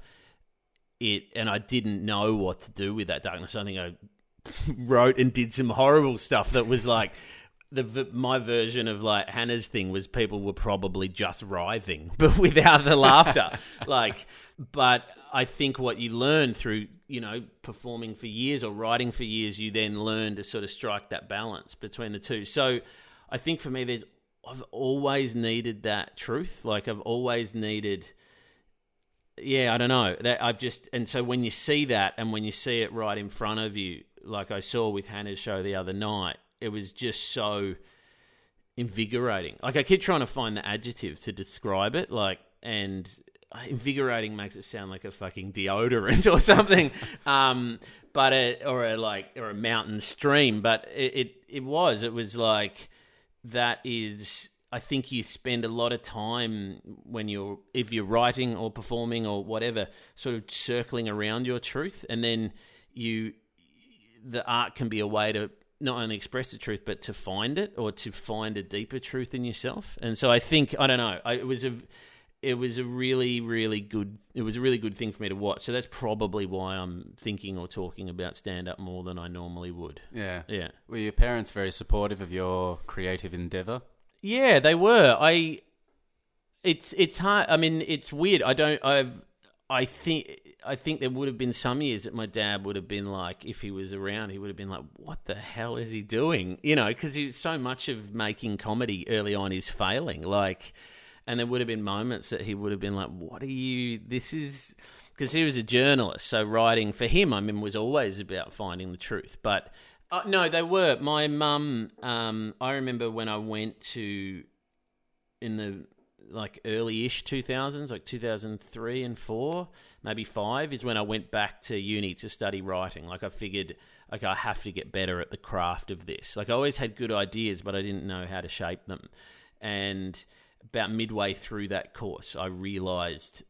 it and i didn't know what to do with that darkness. I think i wrote and did some horrible stuff that was like the my version of like Hannah's thing was people were probably just writhing, but without the laughter. like, but I think what you learn through you know performing for years or writing for years, you then learn to sort of strike that balance between the two. So, I think for me, there's I've always needed that truth. Like I've always needed. Yeah, I don't know. That I've just and so when you see that and when you see it right in front of you, like I saw with Hannah's show the other night, it was just so invigorating. Like I keep trying to find the adjective to describe it, like and invigorating makes it sound like a fucking deodorant or something. um, but it, or a like or a mountain stream, but it, it it was it was like that is I think you spend a lot of time when you're if you're writing or performing or whatever, sort of circling around your truth, and then you the art can be a way to not only express the truth but to find it or to find a deeper truth in yourself. And so I think I don't know. I, it was a it was a really really good it was a really good thing for me to watch. So that's probably why I'm thinking or talking about stand up more than I normally would. Yeah. Yeah. Were your parents very supportive of your creative endeavor? Yeah, they were. I it's it's hard. I mean, it's weird. I don't I've I think I think there would have been some years that my dad would have been like, if he was around, he would have been like, "What the hell is he doing?" You know, because so much of making comedy early on is failing. Like, and there would have been moments that he would have been like, "What are you? This is." Because he was a journalist, so writing for him, I mean, was always about finding the truth. But uh, no, they were. My mum, um, I remember when I went to in the like early-ish 2000s like 2003 and 4 maybe 5 is when i went back to uni to study writing like i figured like i have to get better at the craft of this like i always had good ideas but i didn't know how to shape them and about midway through that course i realized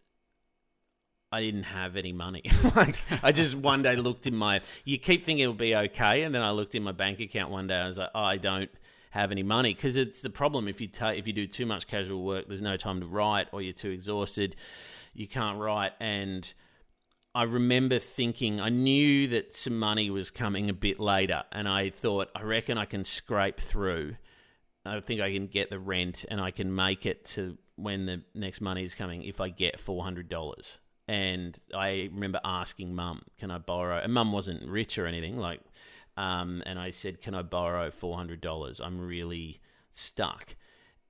I didn't have any money. like I just one day looked in my. You keep thinking it'll be okay, and then I looked in my bank account one day. I was like, oh, I don't have any money. Because it's the problem if you ta- if you do too much casual work there's no time to write or you're too exhausted you can't write. And I remember thinking I knew that some money was coming a bit later and I thought I reckon I can scrape through. I think I can get the rent and I can make it to when the next money is coming if I get $400 and I remember asking mum can I borrow? And mum wasn't rich or anything like um, and I said, "Can I borrow four hundred dollars? I'm really stuck."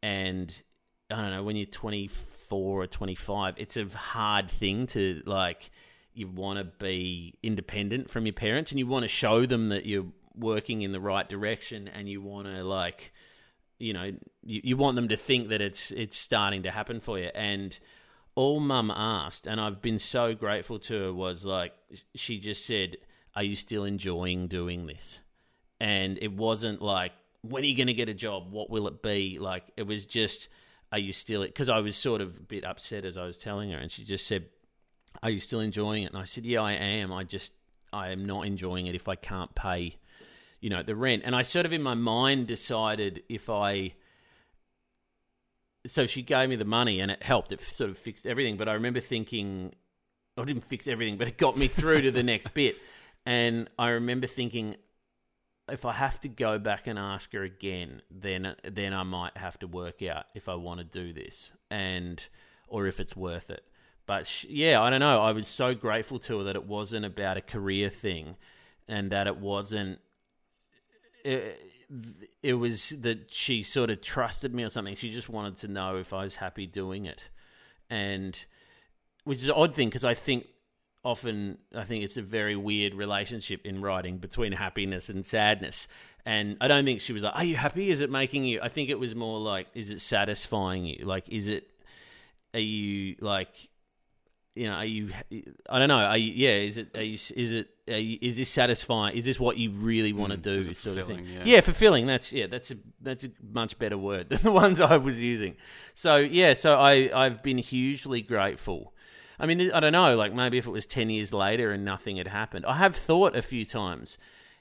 And I don't know when you're 24 or 25, it's a hard thing to like. You want to be independent from your parents, and you want to show them that you're working in the right direction, and you want to like, you know, you, you want them to think that it's it's starting to happen for you. And all Mum asked, and I've been so grateful to her, was like, she just said are you still enjoying doing this? And it wasn't like, when are you going to get a job? What will it be? Like, it was just, are you still, because I was sort of a bit upset as I was telling her, and she just said, are you still enjoying it? And I said, yeah, I am. I just, I am not enjoying it if I can't pay, you know, the rent. And I sort of in my mind decided if I, so she gave me the money and it helped. It sort of fixed everything. But I remember thinking, I didn't fix everything, but it got me through to the next bit. And I remember thinking, if I have to go back and ask her again, then then I might have to work out if I want to do this and or if it's worth it. But she, yeah, I don't know. I was so grateful to her that it wasn't about a career thing, and that it wasn't. It, it was that she sort of trusted me or something. She just wanted to know if I was happy doing it, and which is an odd thing because I think often I think it's a very weird relationship in writing between happiness and sadness. And I don't think she was like, "Are you happy? Is it making you?" I think it was more like, "Is it satisfying you? Like, is it? Are you like?" You know, are you? I don't know. Are you? Yeah. Is it? Are you? Is it? You, is this satisfying? Is this what you really want to Mm, do? it Sort of thing. Yeah. Yeah. fulfilling. That's yeah. That's a that's a much better word than the ones I was using. So yeah. So I I've been hugely grateful I mean, I don't know. Like maybe if it was ten years later and nothing had happened, I have thought a few times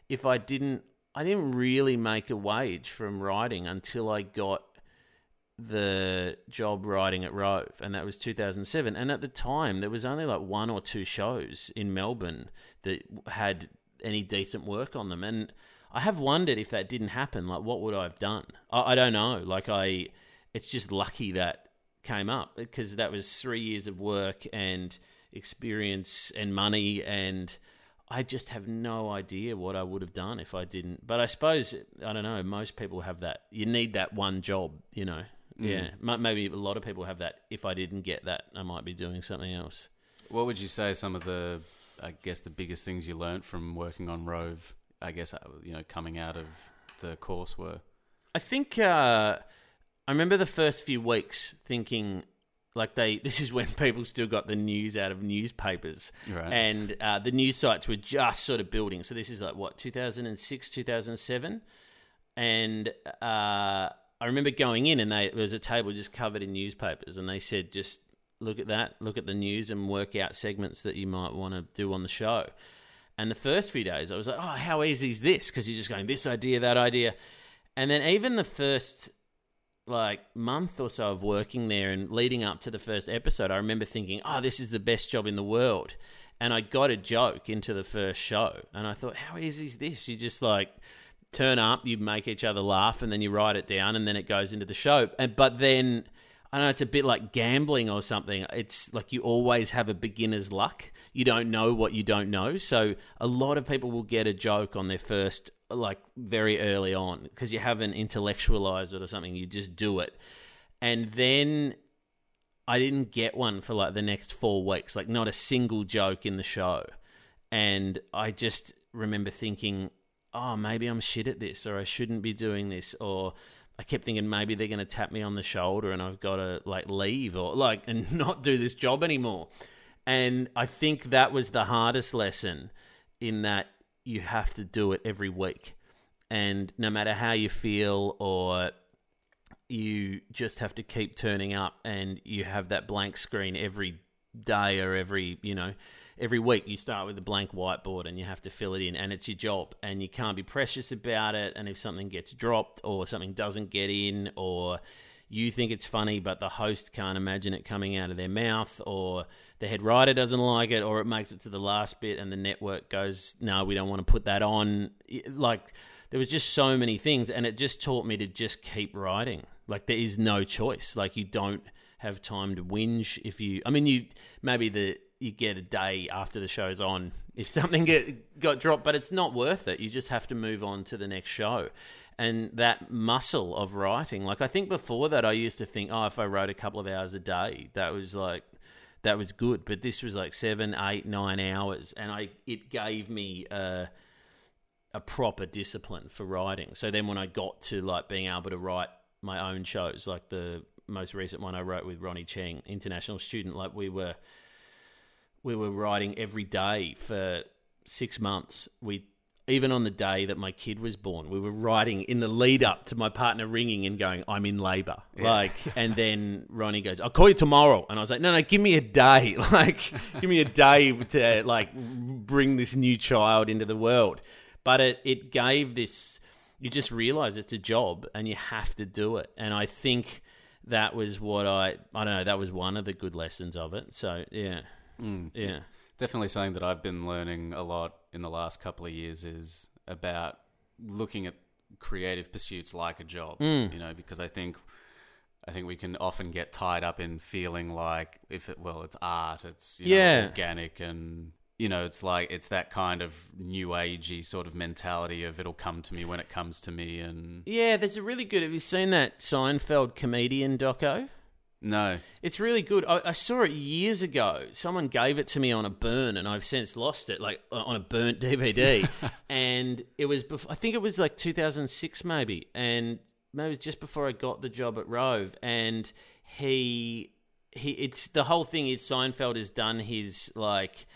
if I didn't, I didn't really make a wage from writing until I got the job writing at Rove, and that was 2007. And at the time, there was only like one or two shows in Melbourne that had any decent work on them, and I have wondered if that didn't happen, like what would I have done? I, I don't know. Like I, it's just lucky that came up because that was three years of work and experience and money and I just have no idea what I would have done if I didn't. But I suppose I don't know. Most people have that. You need that one job, you know. Yeah, maybe a lot of people have that. If I didn't get that, I might be doing something else. What would you say some of the, I guess, the biggest things you learnt from working on Rove? I guess uh, you know, coming out of the course were. I think uh, I remember the first few weeks thinking like they this is when people still got the news out of newspapers. Right. and uh, the news sites were just sort of building. So this is like what 2006 2007 and uh, i remember going in and they, there was a table just covered in newspapers and they said just look at that look at the news and work out segments that you might want to do on the show. And the first few days i was like oh how easy is this? Because you're just going this idea that idea. And then even the first like month or so of working there and leading up to the first episode, I remember thinking, "Oh, this is the best job in the world." And I got a joke into the first show, and I thought, "How easy is this? You just like turn up, you make each other laugh, and then you write it down, and then it goes into the show." And but then I know it's a bit like gambling or something. It's like you always have a beginner's luck. You don't know what you don't know. So a lot of people will get a joke on their first, like very early on, because you haven't intellectualized it or something. You just do it. And then I didn't get one for like the next four weeks, like not a single joke in the show. And I just remember thinking, oh, maybe I'm shit at this, or I shouldn't be doing this, or I kept thinking maybe they're going to tap me on the shoulder and I've got to like leave or like and not do this job anymore. And I think that was the hardest lesson in that you have to do it every week. And no matter how you feel or you just have to keep turning up and you have that blank screen every day or every, you know, every week you start with a blank whiteboard and you have to fill it in and it's your job and you can't be precious about it and if something gets dropped or something doesn't get in or you think it's funny but the host can't imagine it coming out of their mouth or the head writer doesn't like it or it makes it to the last bit and the network goes no we don't want to put that on like there was just so many things and it just taught me to just keep writing like there is no choice like you don't have time to whinge if you i mean you maybe the you get a day after the show's on if something get, got dropped, but it's not worth it. You just have to move on to the next show. And that muscle of writing, like I think before that, I used to think, oh, if I wrote a couple of hours a day, that was like, that was good. But this was like seven, eight, nine hours, and I it gave me a, a proper discipline for writing. So then when I got to like being able to write my own shows, like the most recent one I wrote with Ronny Chieng, international student, like we were we were writing every day for six months. We even on the day that my kid was born, we were writing in the lead up to my partner ringing and going, "I'm in labour." Like, and then Ronny goes, "I'll call you tomorrow," and I was like, "No, no, give me a day. Like, give me a day to like bring this new child into the world." But it it gave this. You just realize it's a job and you have to do it. And I think that was what I I don't know. That was one of the good lessons of it. So yeah. Mm, Yeah. Definitely something that I've been learning a lot in the last couple of years is about looking at creative pursuits like a job. Mm. You know, because I think I think we can often get tied up in feeling like if it well, it's art, it's you know, Yeah. organic and you know, it's like it's that kind of new agey sort of mentality of it'll come to me when it comes to me and Yeah, there's a really good. Have you seen that Seinfeld comedian doco? No. It's really good. I, I saw it years ago. Someone gave it to me on a burn, and I've since lost it, like uh, on a burnt DVD. and it was, before, I think it was like 2006, maybe, and maybe it was just before I got the job at Rove. And he, he, it's the whole thing is Seinfeld has done his like,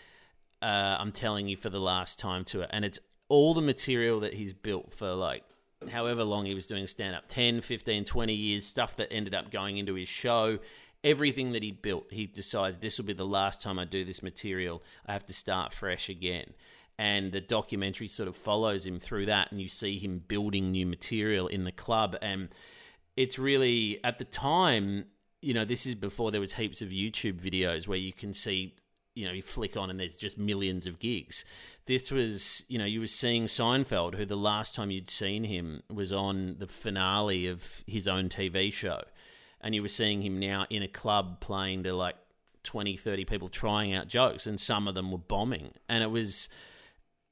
uh, I'm telling you for the last time to it, and it's all the material that he's built for like however long he was doing stand up 10 15 20 years stuff that ended up going into his show everything that he built he decides this will be the last time i do this material. I have to start fresh again. And the documentary sort of follows him through that and you see him building new material in the club. And it's really at the time you know this is before there was heaps of youtube videos where you can see you know you flick on and there's just millions of gigs this was you know you were seeing seinfeld who the last time you'd seen him was on the finale of his own tv show and you were seeing him now in a club playing to like 20 30 people trying out jokes and some of them were bombing and it was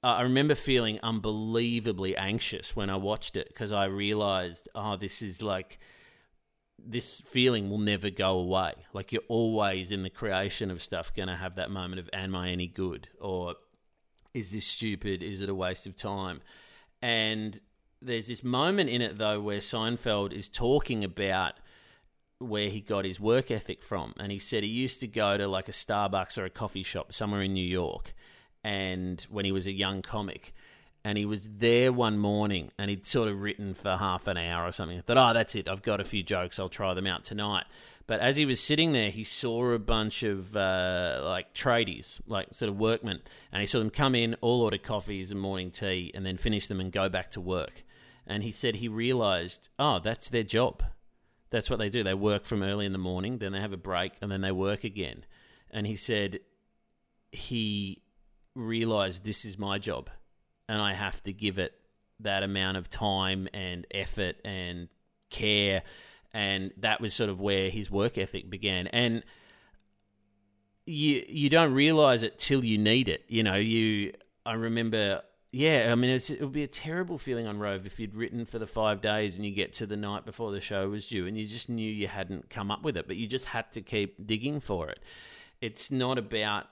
I remember feeling unbelievably anxious when I watched it because I realized, oh, this is like, this feeling will never go away. Like, you're always in the creation of stuff going to have that moment of, am I any good? Or is this stupid? Is it a waste of time? And there's this moment in it though where Seinfeld is talking about where he got his work ethic from, and he said he used to go to like a Starbucks or a coffee shop somewhere in New York, and when he was a young comic. And he was there one morning and he'd sort of written for half an hour or something. I thought, oh, that's it. I've got a few jokes. I'll try them out tonight. But as he was sitting there, he saw a bunch of uh, like tradies, like sort of workmen, and he saw them come in, all order coffees and morning tea, and then finish them and go back to work. And he said he realized, oh, that's their job. That's what they do. They work from early in the morning, then they have a break, and then they work again. And he said he realized this is my job, and I have to give it that amount of time and effort and care and that was sort of where his work ethic began. And you you don't realize it till you need it. You know, you I remember. Yeah, I mean, it would be a terrible feeling on Rove if you'd written for the five days and you get to the night before the show was due and you just knew you hadn't come up with it, but you just had to keep digging for it. It's not about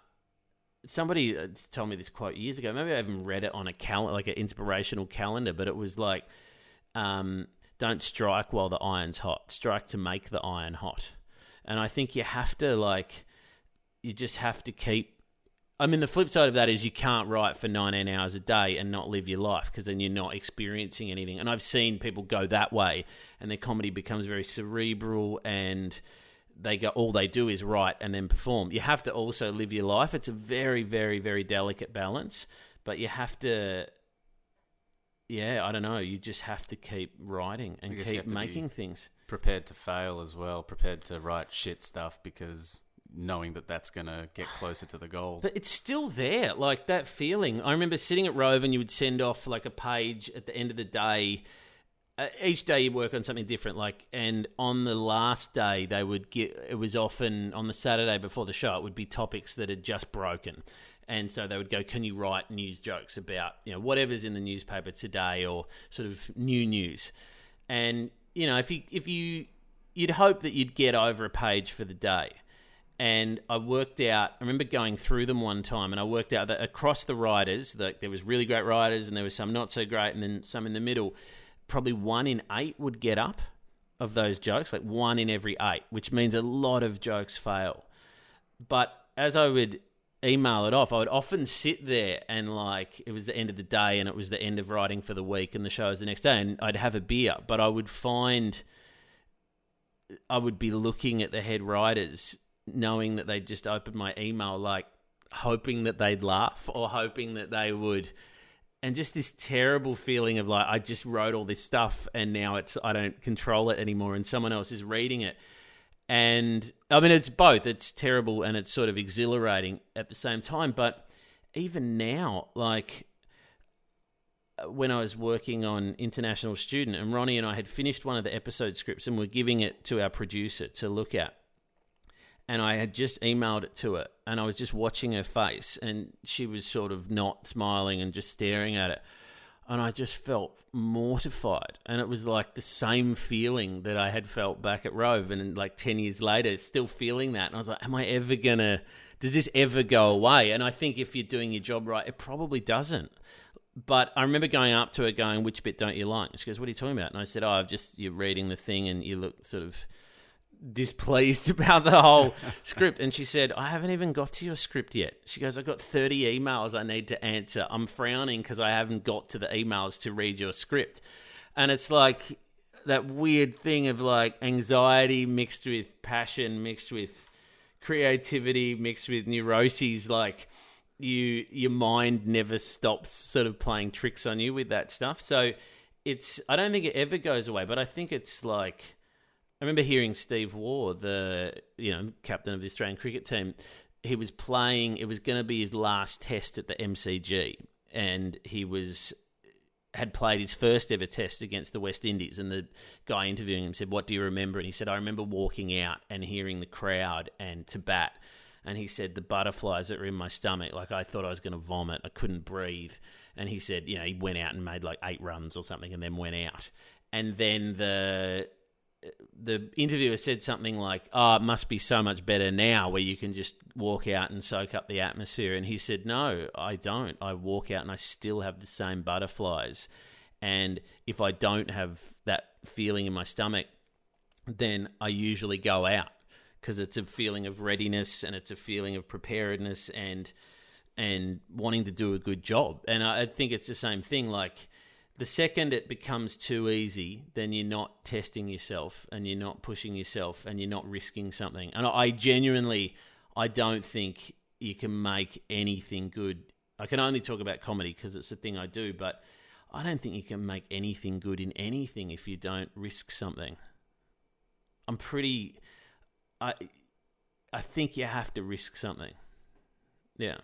somebody uh, told me this quote years ago. Maybe I even read it on a calendar, like an inspirational calendar, but it was like, um, don't strike while the iron's hot. Strike to make the iron hot. And I think you have to like you just have to keep I mean the flip side of that is you can't write for 19 hours a day and not live your life because then you're not experiencing anything. And I've seen people go that way and their comedy becomes very cerebral and they go all they do is write and then perform. You have to also live your life. It's a very very very delicate balance, but you have to yeah, I don't know. You just have to keep writing and keep making things. Prepared to fail as well. Prepared to write shit stuff because knowing that that's going to get closer to the goal. But it's still there, like that feeling. I remember sitting at Rove and you would send off like a page at the end of the day. Uh, each day you work on something different, like, and on the last day they would get. It was often on the Saturday before the show. It would be topics that had just broken, and so they would go, "Can you write news jokes about you know whatever's in the newspaper today or sort of new news?" And you know, if you if you you'd hope that you'd get over a page for the day. And I worked out. I remember going through them one time, and I worked out that across the writers, that there was really great writers, and there was some not so great, and then some in the middle. Probably one in eight would get up of those jokes, like one in every eight, which means a lot of jokes fail. But as I would email it off, I would often sit there and like it was the end of the day and it was the end of writing for the week and the show was the next day and I'd have a beer, but I would find I would be looking at the head writers knowing that they'd just opened my email like hoping that they'd laugh or hoping that they would and just this terrible feeling of like I just wrote all this stuff and now it's I don't control it anymore and someone else is reading it and I mean, it's both. It's terrible and it's sort of exhilarating at the same time. But even now, like when I was working on International Student, and Ronny and I had finished one of the episode scripts and we're giving it to our producer to look at. And I had just emailed it to her, and I was just watching her face, and she was sort of not smiling and just staring at it and I just felt mortified. And it was like the same feeling that I had felt back at Rove, and like ten years later, still feeling that. And I was like, "Am I ever gonna? Does this ever go away?" And I think if you're doing your job right, it probably doesn't. But I remember going up to her, going, "Which bit don't you like?" She goes, "What are you talking about?" And I said, "Oh, I've just you're reading the thing, and you look sort of." Displeased about the whole script. And she said, I haven't even got to your script yet. She goes, I've got 30 emails I need to answer. I'm frowning because I haven't got to the emails to read your script. And it's like that weird thing of like anxiety mixed with passion, mixed with creativity, mixed with neuroses. Like, you your mind never stops sort of playing tricks on you with that stuff. So it's I don't think it ever goes away, but I think it's like I remember hearing Steve Waugh, the you know captain of the Australian cricket team. He was playing. It was going to be his last test at the MCG, and he was had played his first ever test against the West Indies. And the guy interviewing him said, "What do you remember?" And he said, "I remember walking out and hearing the crowd and to bat." And he said the butterflies that were in my stomach, like I thought I was going to vomit. I couldn't breathe. And he said, you know, he went out and made like eight runs or something, and then went out. And then the the interviewer said something like, "Oh, it must be so much better now, where you can just walk out and soak up the atmosphere." And he said, "No, I don't. I walk out and I still have the same butterflies." And if I don't have that feeling in my stomach, then I usually go out because it's a feeling of readiness and it's a feeling of preparedness and and wanting to do a good job. And I think it's the same thing. Like the second it becomes too easy, then you're not testing yourself and you're not pushing yourself and you're not risking something. And I genuinely, I don't think you can make anything good. I can only talk about comedy because it's the thing I do, but I don't think you can make anything good in anything if you don't risk something. I'm pretty. I I think you have to risk something. Yeah.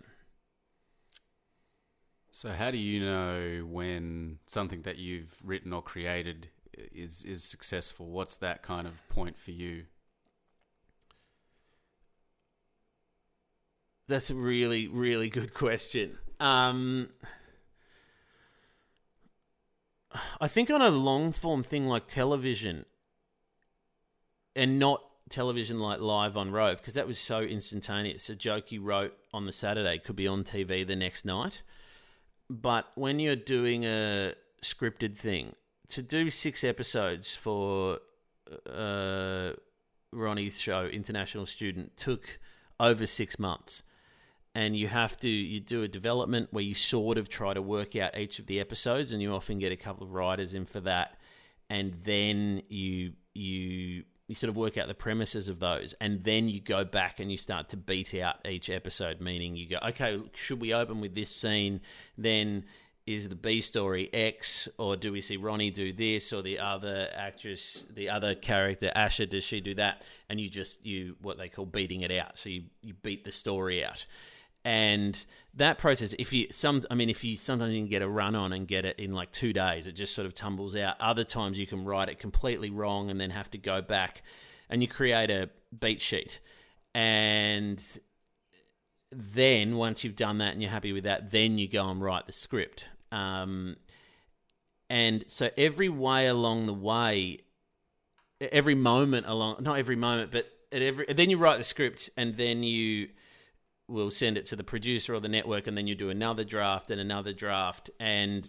So how do you know when something that you've written or created is is successful? What's that kind of point for you? That's a really really good question. Um I think on a long form thing like television and not television like live on Rove because that was so instantaneous. A joke you wrote on the Saturday could be on TV the next night. But when you're doing a scripted thing, to do six episodes for uh, Ronny's show, International Student, took over six months. And you have to you do a development where you sort of try to work out each of the episodes, and you often get a couple of writers in for that, and then you you you sort of work out the premises of those and then you go back and you start to beat out each episode meaning you go okay should we open with this scene? Then is the B story X or do we see Ronny do this or the other actress the other character Asha does she do that? And you just you what they call beating it out. So you you beat the story out and that process if you some i mean if you sometimes you can get a run on and get it in like two days it just sort of tumbles out. Other times you can write it completely wrong and then have to go back and you create a beat sheet. And then once you've done that and you're happy with that then you go and write the script. Um, and so every way along the way every moment along not every moment but at every then you write the script and then you will send it to the producer or the network, and then you do another draft and another draft, and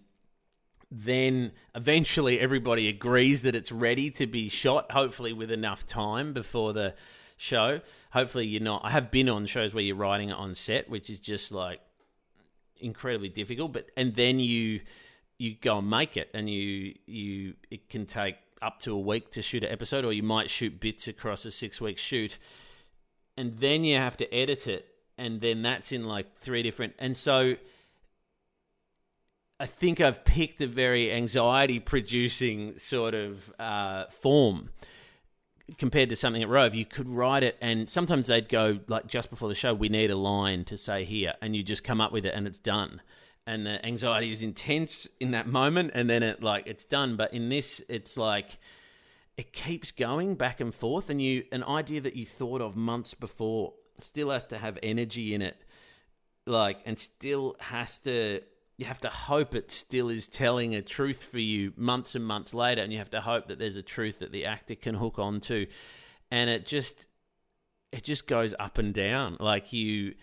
then eventually everybody agrees that it's ready to be shot. Hopefully, with enough time before the show. Hopefully, you're not. I have been on shows where you're writing it on set, which is just like incredibly difficult. But and then you you go and make it, and you you it can take up to a week to shoot an episode, or you might shoot bits across a six week shoot, and then you have to edit it and then that's in like three different and so I think I've picked a very anxiety producing sort of uh, form compared to something at Rove. You could write it, and sometimes they'd go like just before the show, we need a line to say here, and you just come up with it, and it's done. And the anxiety is intense in that moment, and then it like it's done. But in this, it's like it keeps going back and forth, and you an idea that you thought of months before still has to have energy in it, like, and still has to. You have to hope it still is telling a truth for you months and months later, and you have to hope that there's a truth that the actor can hook onto, and it just, it just goes up and down. Like you,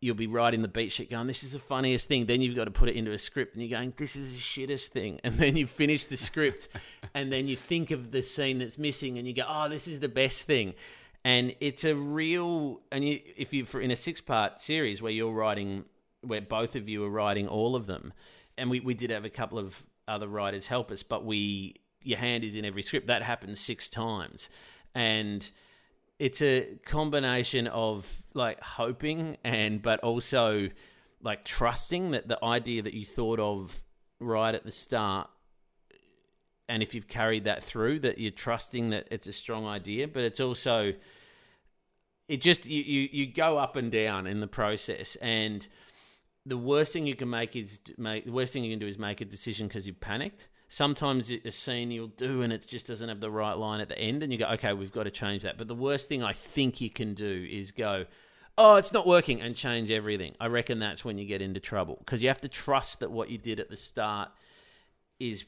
you'll be writing the beat sheet going, this is the funniest thing. Then you've got to put it into a script and you're going, this is the shittest thing. And then you finish the script and then you think of the scene that's missing and you go, oh, this is the best thing and it's a real and you, if you for in a six part series where you're writing where both of you are writing all of them and we, we did have a couple of other writers help us but we your hand is in every script. That happens six times. And it's a combination of like hoping and but also like trusting that the idea that you thought of right at the start and if you've carried that through that you're trusting that it's a strong idea but it's also it just you, you, you go up and down in the process. And the worst thing you can make is make the worst thing you can do is make a decision because you've panicked. Sometimes a scene you'll do and it just doesn't have the right line at the end and you go okay we've got to change that. But the worst thing i think you can do is go oh it's not working and change everything. I reckon that's when you get into trouble because you have to trust that what you did at the start is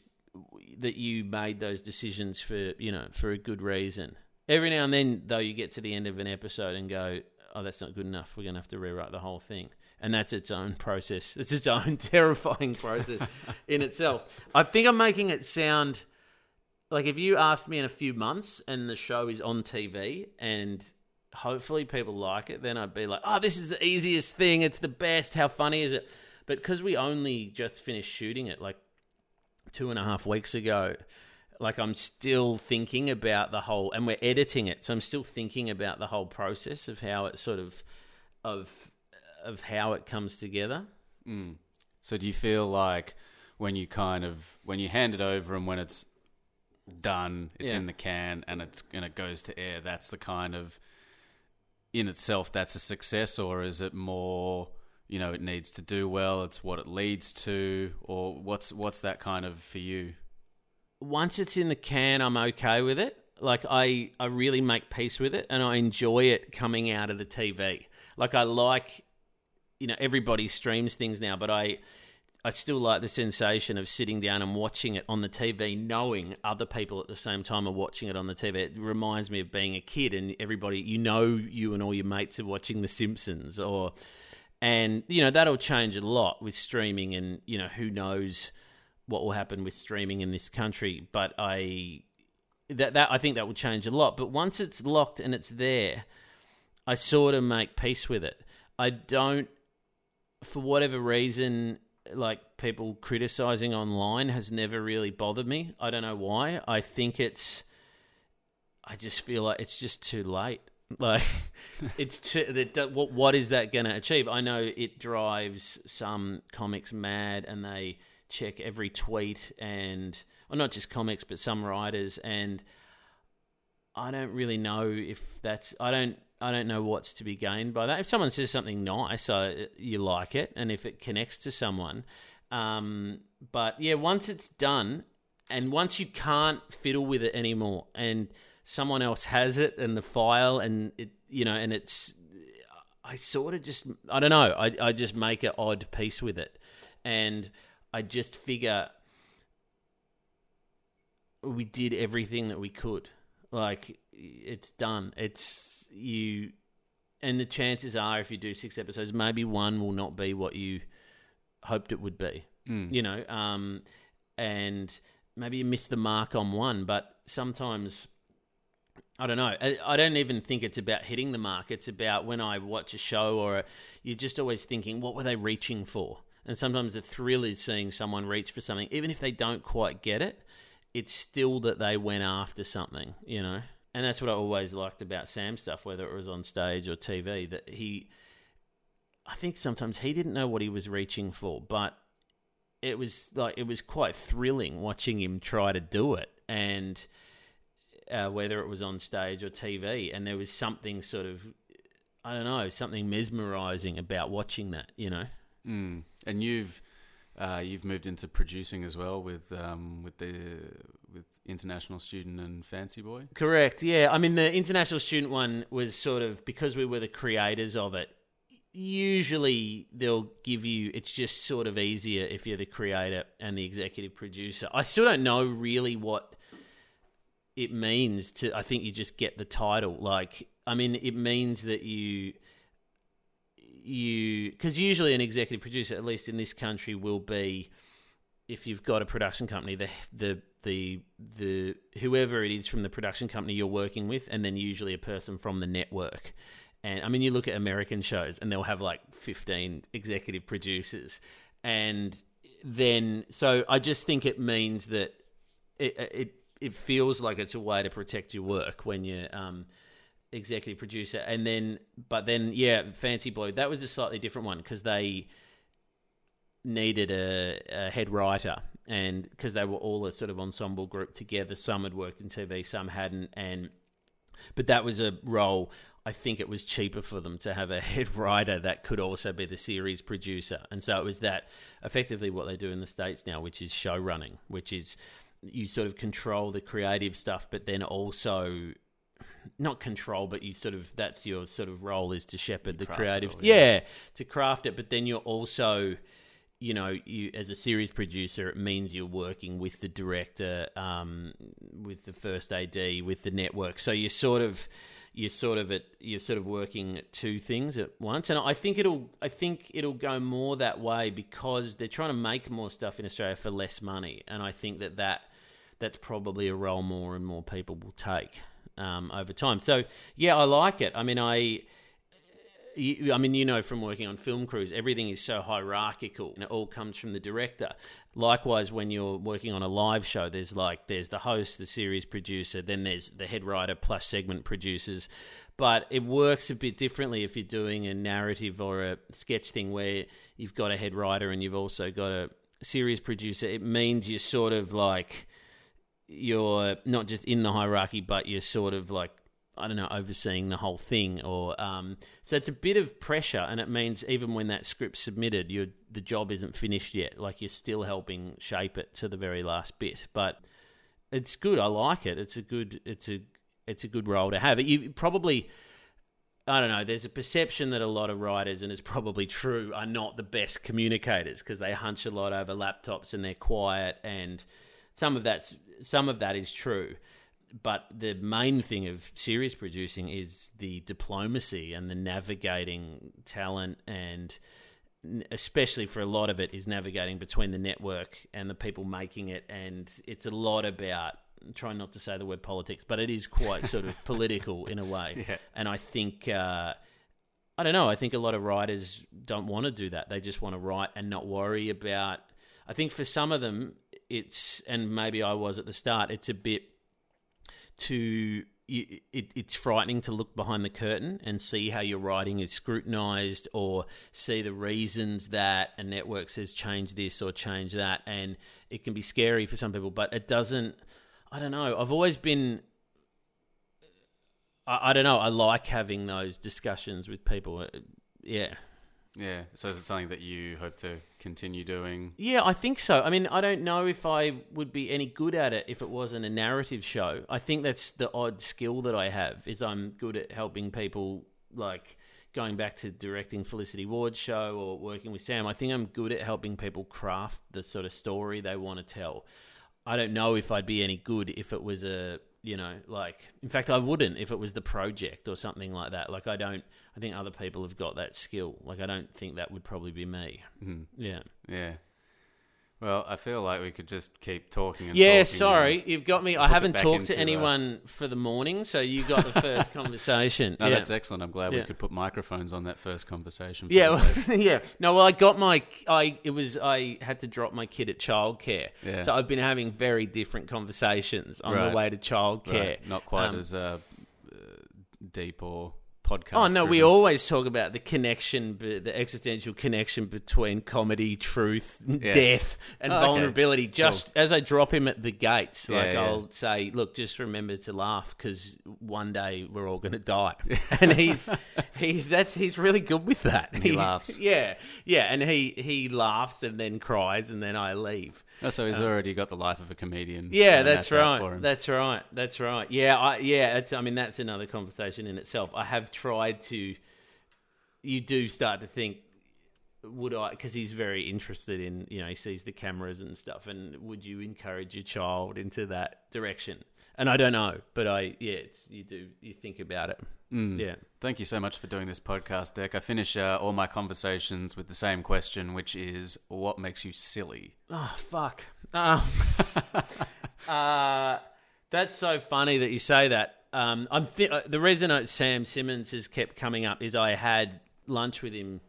that you made those decisions for you know for a good reason. Every now and then, though, you get to the end of an episode and go, "Oh, that's not good enough. We're going to have to rewrite the whole thing." and that's its own process. It's its own terrifying process in itself. I think I'm making it sound like if you asked me in a few months and the show is on TV and hopefully people like it, then I'd be like, oh, this is the easiest thing. It's the best. How funny is it? But because we only just finished shooting it like two and a half weeks ago, like I'm still thinking about the whole, and we're editing it, so I'm still thinking about the whole process of how it sort of, of, of how it comes together. Mm. So do you feel like when you kind of when you hand it over and when it's done, it's Yeah. in the can and it's and it goes to air, that's the kind of in itself that's a success or is it more you know it needs to do well it's what it leads to or what's what's that kind of for you once it's in the can, I'm okay with it. Like I, I really make peace with it, and I enjoy it coming out of the TV. Like I like, you know, everybody streams things now, but I, I still like the sensation of sitting down and watching it on the TV, knowing other people at the same time are watching it on the TV. It reminds me of being a kid, and everybody, you know, you and all your mates are watching The Simpsons, or, and you know that'll change a lot with streaming, and you know who knows what will happen with streaming in this country. But I that that I think that will change a lot. But once it's locked and it's there, I sort of make peace with it. I don't, for whatever reason, like people criticizing online has never really bothered me. I don't know why. I think it's, I just feel like it's just too late. Like it's that, what what is that going to achieve? I know it drives some comics mad, and they check every tweet and well, not just comics but some writers and I don't really know if that's I don't I don't know what's to be gained by that. If someone says something nice, you like it, and if it connects to someone, um, but yeah, once it's done, and once you can't fiddle with it anymore, and someone else has it and the file, and it you know, and it's I sort of just I don't know. I I just make an odd piece with it, and I just figure we did everything that we could. Like it's done. It's you, and the chances are, if you do six episodes, maybe one will not be what you hoped it would be. Mm. You know, um, and maybe you miss the mark on one, but sometimes. I don't know. I, I don't even think it's about hitting the mark. It's about when I watch a show or a, you're just always thinking, what were they reaching for? And sometimes the thrill is seeing someone reach for something, even if they don't quite get it. It's still that they went after something, you know. And that's what I always liked about Sam's stuff, whether it was on stage or TV. That he, I think sometimes he didn't know what he was reaching for, but it was like it was quite thrilling watching him try to do it, and uh, whether it was on stage or TV, and there was something sort of, I don't know, something mesmerizing about watching that, you know. Mm. And you've uh, you've moved into producing as well with um, with the with international student and fancy boy. Correct. Yeah. I mean, the international student one was sort of because we were the creators of it. Usually, they'll give you. It's just sort of easier if you're the creator and the executive producer. I still don't know really what it means to. I think you just get the title. Like, I mean, it means that you you because usually an executive producer, at least in this country, will be if you've got a production company, the the the the whoever it is from the production company you're working with, and then usually a person from the network. And I mean, you look at American shows, and they'll have like 15 executive producers, and then so I just think it means that it it it feels like it's a way to protect your work when you're um, executive producer, and then but then yeah, Fancy Boy. that was a slightly different one because they needed a, a head writer and because they were all a sort of ensemble group together. Some had worked in tv some hadn't. And but that was a role i think it was cheaper for them to have a head writer that could also be the series producer. And so it was that effectively what they do in the states now which is show running which is you sort of control the creative stuff but then also not control, but you sort of that's your sort of role is to shepherd the creative, all, yeah. yeah. to craft it. But then you're also, you know, you as a series producer, it means you're working with the director, um, with the first AD, with the network. So you sort of you're sort of at you're sort of working at two things at once. And I think it'll I think it'll go more that way because they're trying to make more stuff in Australia for less money, and I think that that that's probably a role more and more people will take um, over time. So yeah, I like it. I mean, I. I mean, you know, from working on film crews, everything is so hierarchical, and it all comes from the director. Likewise, when you're working on a live show, there's like there's the host, the series producer, then there's the head writer plus segment producers. But it works a bit differently if you're doing a narrative or a sketch thing where you've got a head writer and you've also got a series producer. It means you're sort of like you're not just in the hierarchy, but you're sort of like I don't know, overseeing the whole thing, or um, so it's a bit of pressure, and it means even when that script's submitted, you the job isn't finished yet. Like you're still helping shape it to the very last bit, but it's good. I like it. It's a good. It's a. It's a good role to have. You probably. I don't know. There's a perception that a lot of writers, and it's probably true, are not the best communicators because they hunch a lot over laptops and they're quiet, and some of that's some of that is true but the main thing of series producing is the diplomacy and the navigating talent and especially for a lot of it is navigating between the network and the people making it. And it's a lot about trying not to say the word politics but it is quite sort of political in a way. Yeah. and i think uh, i don't know i think a lot of writers don't want to do that. They just want to write and not worry about i think for some of them it's and maybe i was at the start it's a bit to it, it, it's frightening to look behind the curtain and see how your writing is scrutinized or see the reasons that a network says change this or change that. And it can be scary for some people but it doesn't i don't know. I've always been i, I don't know. I like having those discussions with people. Uh, yeah Yeah. So is it something that you hope to continue doing? Yeah, I think so. I mean, I don't know if I would be any good at it if it wasn't a narrative show. I think that's the odd skill that I have is I'm good at helping people like going back to directing Felicity Ward's show or working with Sam. I think I'm good at helping people craft the sort of story they want to tell. I don't know if I'd be any good if it was a you know like in fact I wouldn't if it was the project or something like that like I don't I think other people have got that skill like I don't think that would probably be me Mhm. yeah Yeah. Well, I feel like we could just keep talking. And Yeah, talking sorry, you've got me. I haven't talked to uh, anyone for the morning, so you got the first conversation. No, yeah. that's excellent. I'm glad Yeah. we could put microphones on that first conversation. yeah, well, yeah. No, well, I got my. I it was I had to drop my kid at childcare, Yeah. so I've been having very different conversations on Right. the way to childcare. Right, Not quite Um, as uh, uh, deep or podcast. Oh no, we always talk about the connection, the existential connection between comedy, truth, Yeah. death, and Oh, okay. vulnerability. Just as I drop him at the gates, like yeah. I'll say, "Look, just remember to laugh because one day we're all going to die." and he's he's that's he's really good with that. And he laughs. Yeah, yeah, and he he laughs and then cries and then I leave. Oh, so he's already got the life of a comedian. Yeah, uh, that's right. That's right. That's right. Yeah, I, yeah. I mean, that's another conversation in itself. I have tried to. You do start to think, would I? Because he's very interested in, you know, he sees the cameras and stuff. And would you encourage your child into that direction? And I don't know, but I, yeah, it's you do you think about it. Mm. Yeah. Thank you so much for doing this podcast, Deck. I finish uh, all my conversations with the same question, which is, what makes you silly? Oh fuck. Um, uh, that's so funny that you say that. Um, I'm th- uh, the reason that Sam Simmons has kept coming up is I had lunch with him.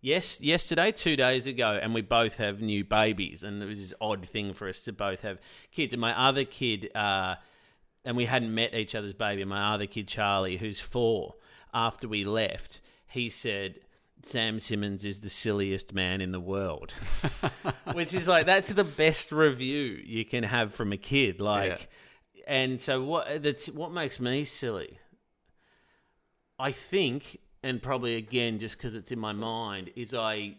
Yes, yesterday, two days ago, and we both have new babies, and it was this odd thing for us to both have kids. And my other kid, uh, and we hadn't met each other's baby. My other kid, Charlie, who's four, after we left, he said, Sam Simmons is the silliest man in the world. Which is like, that's the best review you can have from a kid. Like, and so what, that's what makes me silly. I think, and probably again, just because it's in my mind, is I.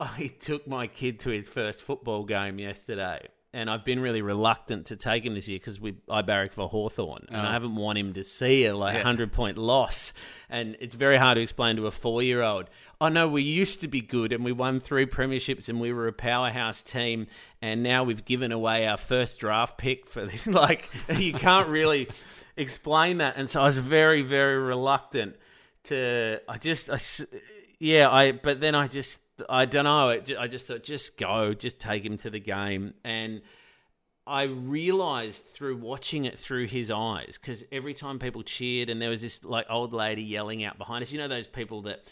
I took my kid to his first football game yesterday, and I've been really reluctant to take him this year because we I barrack for Hawthorn, and Oh. I haven't want him to see a like hundred point loss, and it's very hard to explain to a four year old. I know we used to be good, and we won three premierships, and we were a powerhouse team, and now we've given away our first draft pick for this. like you can't really explain that, and so I was very very reluctant to. I just I yeah I but then I just I don't know. I just thought just go. Just take him to the game. And I realized through watching it through his eyes because every time people cheered and there was this like old lady yelling out behind us you know those people that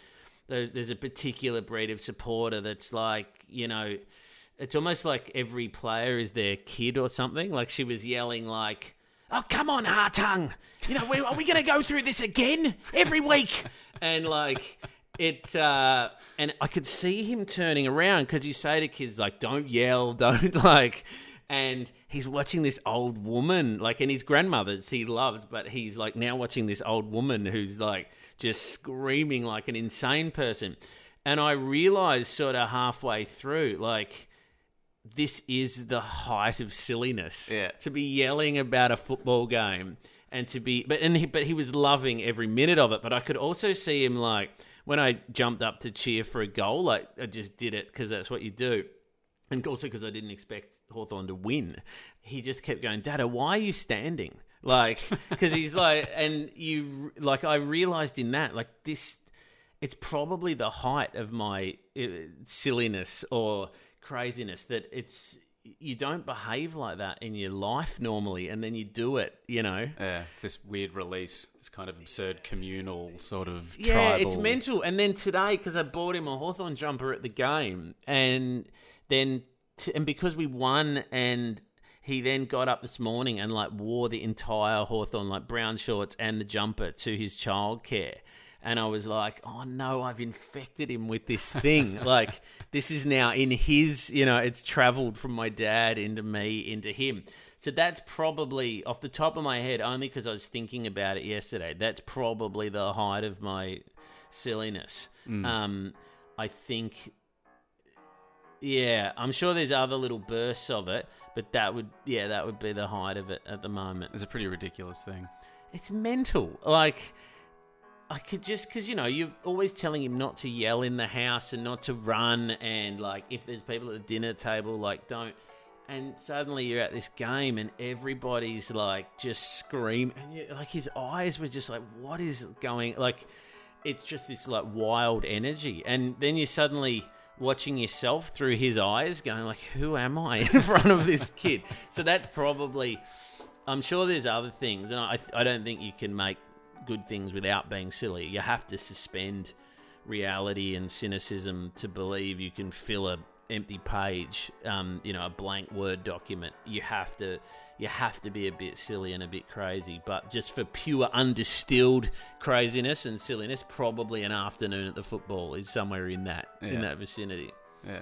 there's a particular breed of supporter that's like you know it's almost like every player is their kid or something. Like she was yelling like oh come on hartung. You know we, are we going to go through this again every week? And like it uh and i could see him turning around because you say to kids like don't yell don't like and he's watching this old woman like and his grandmothers he loves but he's like now watching this old woman who's like just screaming like an insane person and i realized sort of halfway through like this is the height of silliness Yeah. to be yelling about a football game and to be but and he, but he was loving every minute of it. But i could also see him like when i jumped up to cheer for a goal like i just did it because that's what you do. And also because I didn't expect Hawthorn to win, he just kept going, Dada, why are you standing? Like, because he's like, and you, like, I realized in that, like, this, it's probably the height of my uh, silliness or craziness that it's, you don't behave like that in your life normally, and then you do it, you know? Yeah, it's this weird release, this kind of absurd communal sort of Yeah, tribal. it's mental. And then today, because I bought him a Hawthorn jumper at the game, and then t- and because we won, and he then got up this morning and like wore the entire Hawthorn like brown shorts and the jumper to his childcare. And I was like, oh no, I've infected him with this thing. like, this is now in his, you know, it's traveled from my dad into me, into him. So that's probably off the top of my head, only because I was thinking about it yesterday. That's probably the height of my silliness. Um, I think, yeah, I'm sure there's other little bursts of it, but that would, yeah, that would be the height of it at the moment. It's a pretty ridiculous thing. It's mental. Like, I could just because you know you're always telling him not to yell in the house and not to run, and like if there's people at the dinner table, like don't. And suddenly you're at this game and everybody's like just scream, and you, like his eyes were just like, what is going? Like, it's just this like wild energy, and then you're suddenly watching yourself through his eyes, going like, who am I in front of this kid? So that's probably. I'm sure there's other things, and I, I don't think you can make good things without being silly. You have to suspend reality and cynicism to believe you can fill a empty page, um, you know, a blank word document. You have to, you have to be a bit silly and a bit crazy. But just for pure undistilled craziness and silliness, probably an afternoon at the football is somewhere in that in that vicinity. Yeah.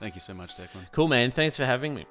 Thank you so much, Declan. Cool, man. Thanks for having me.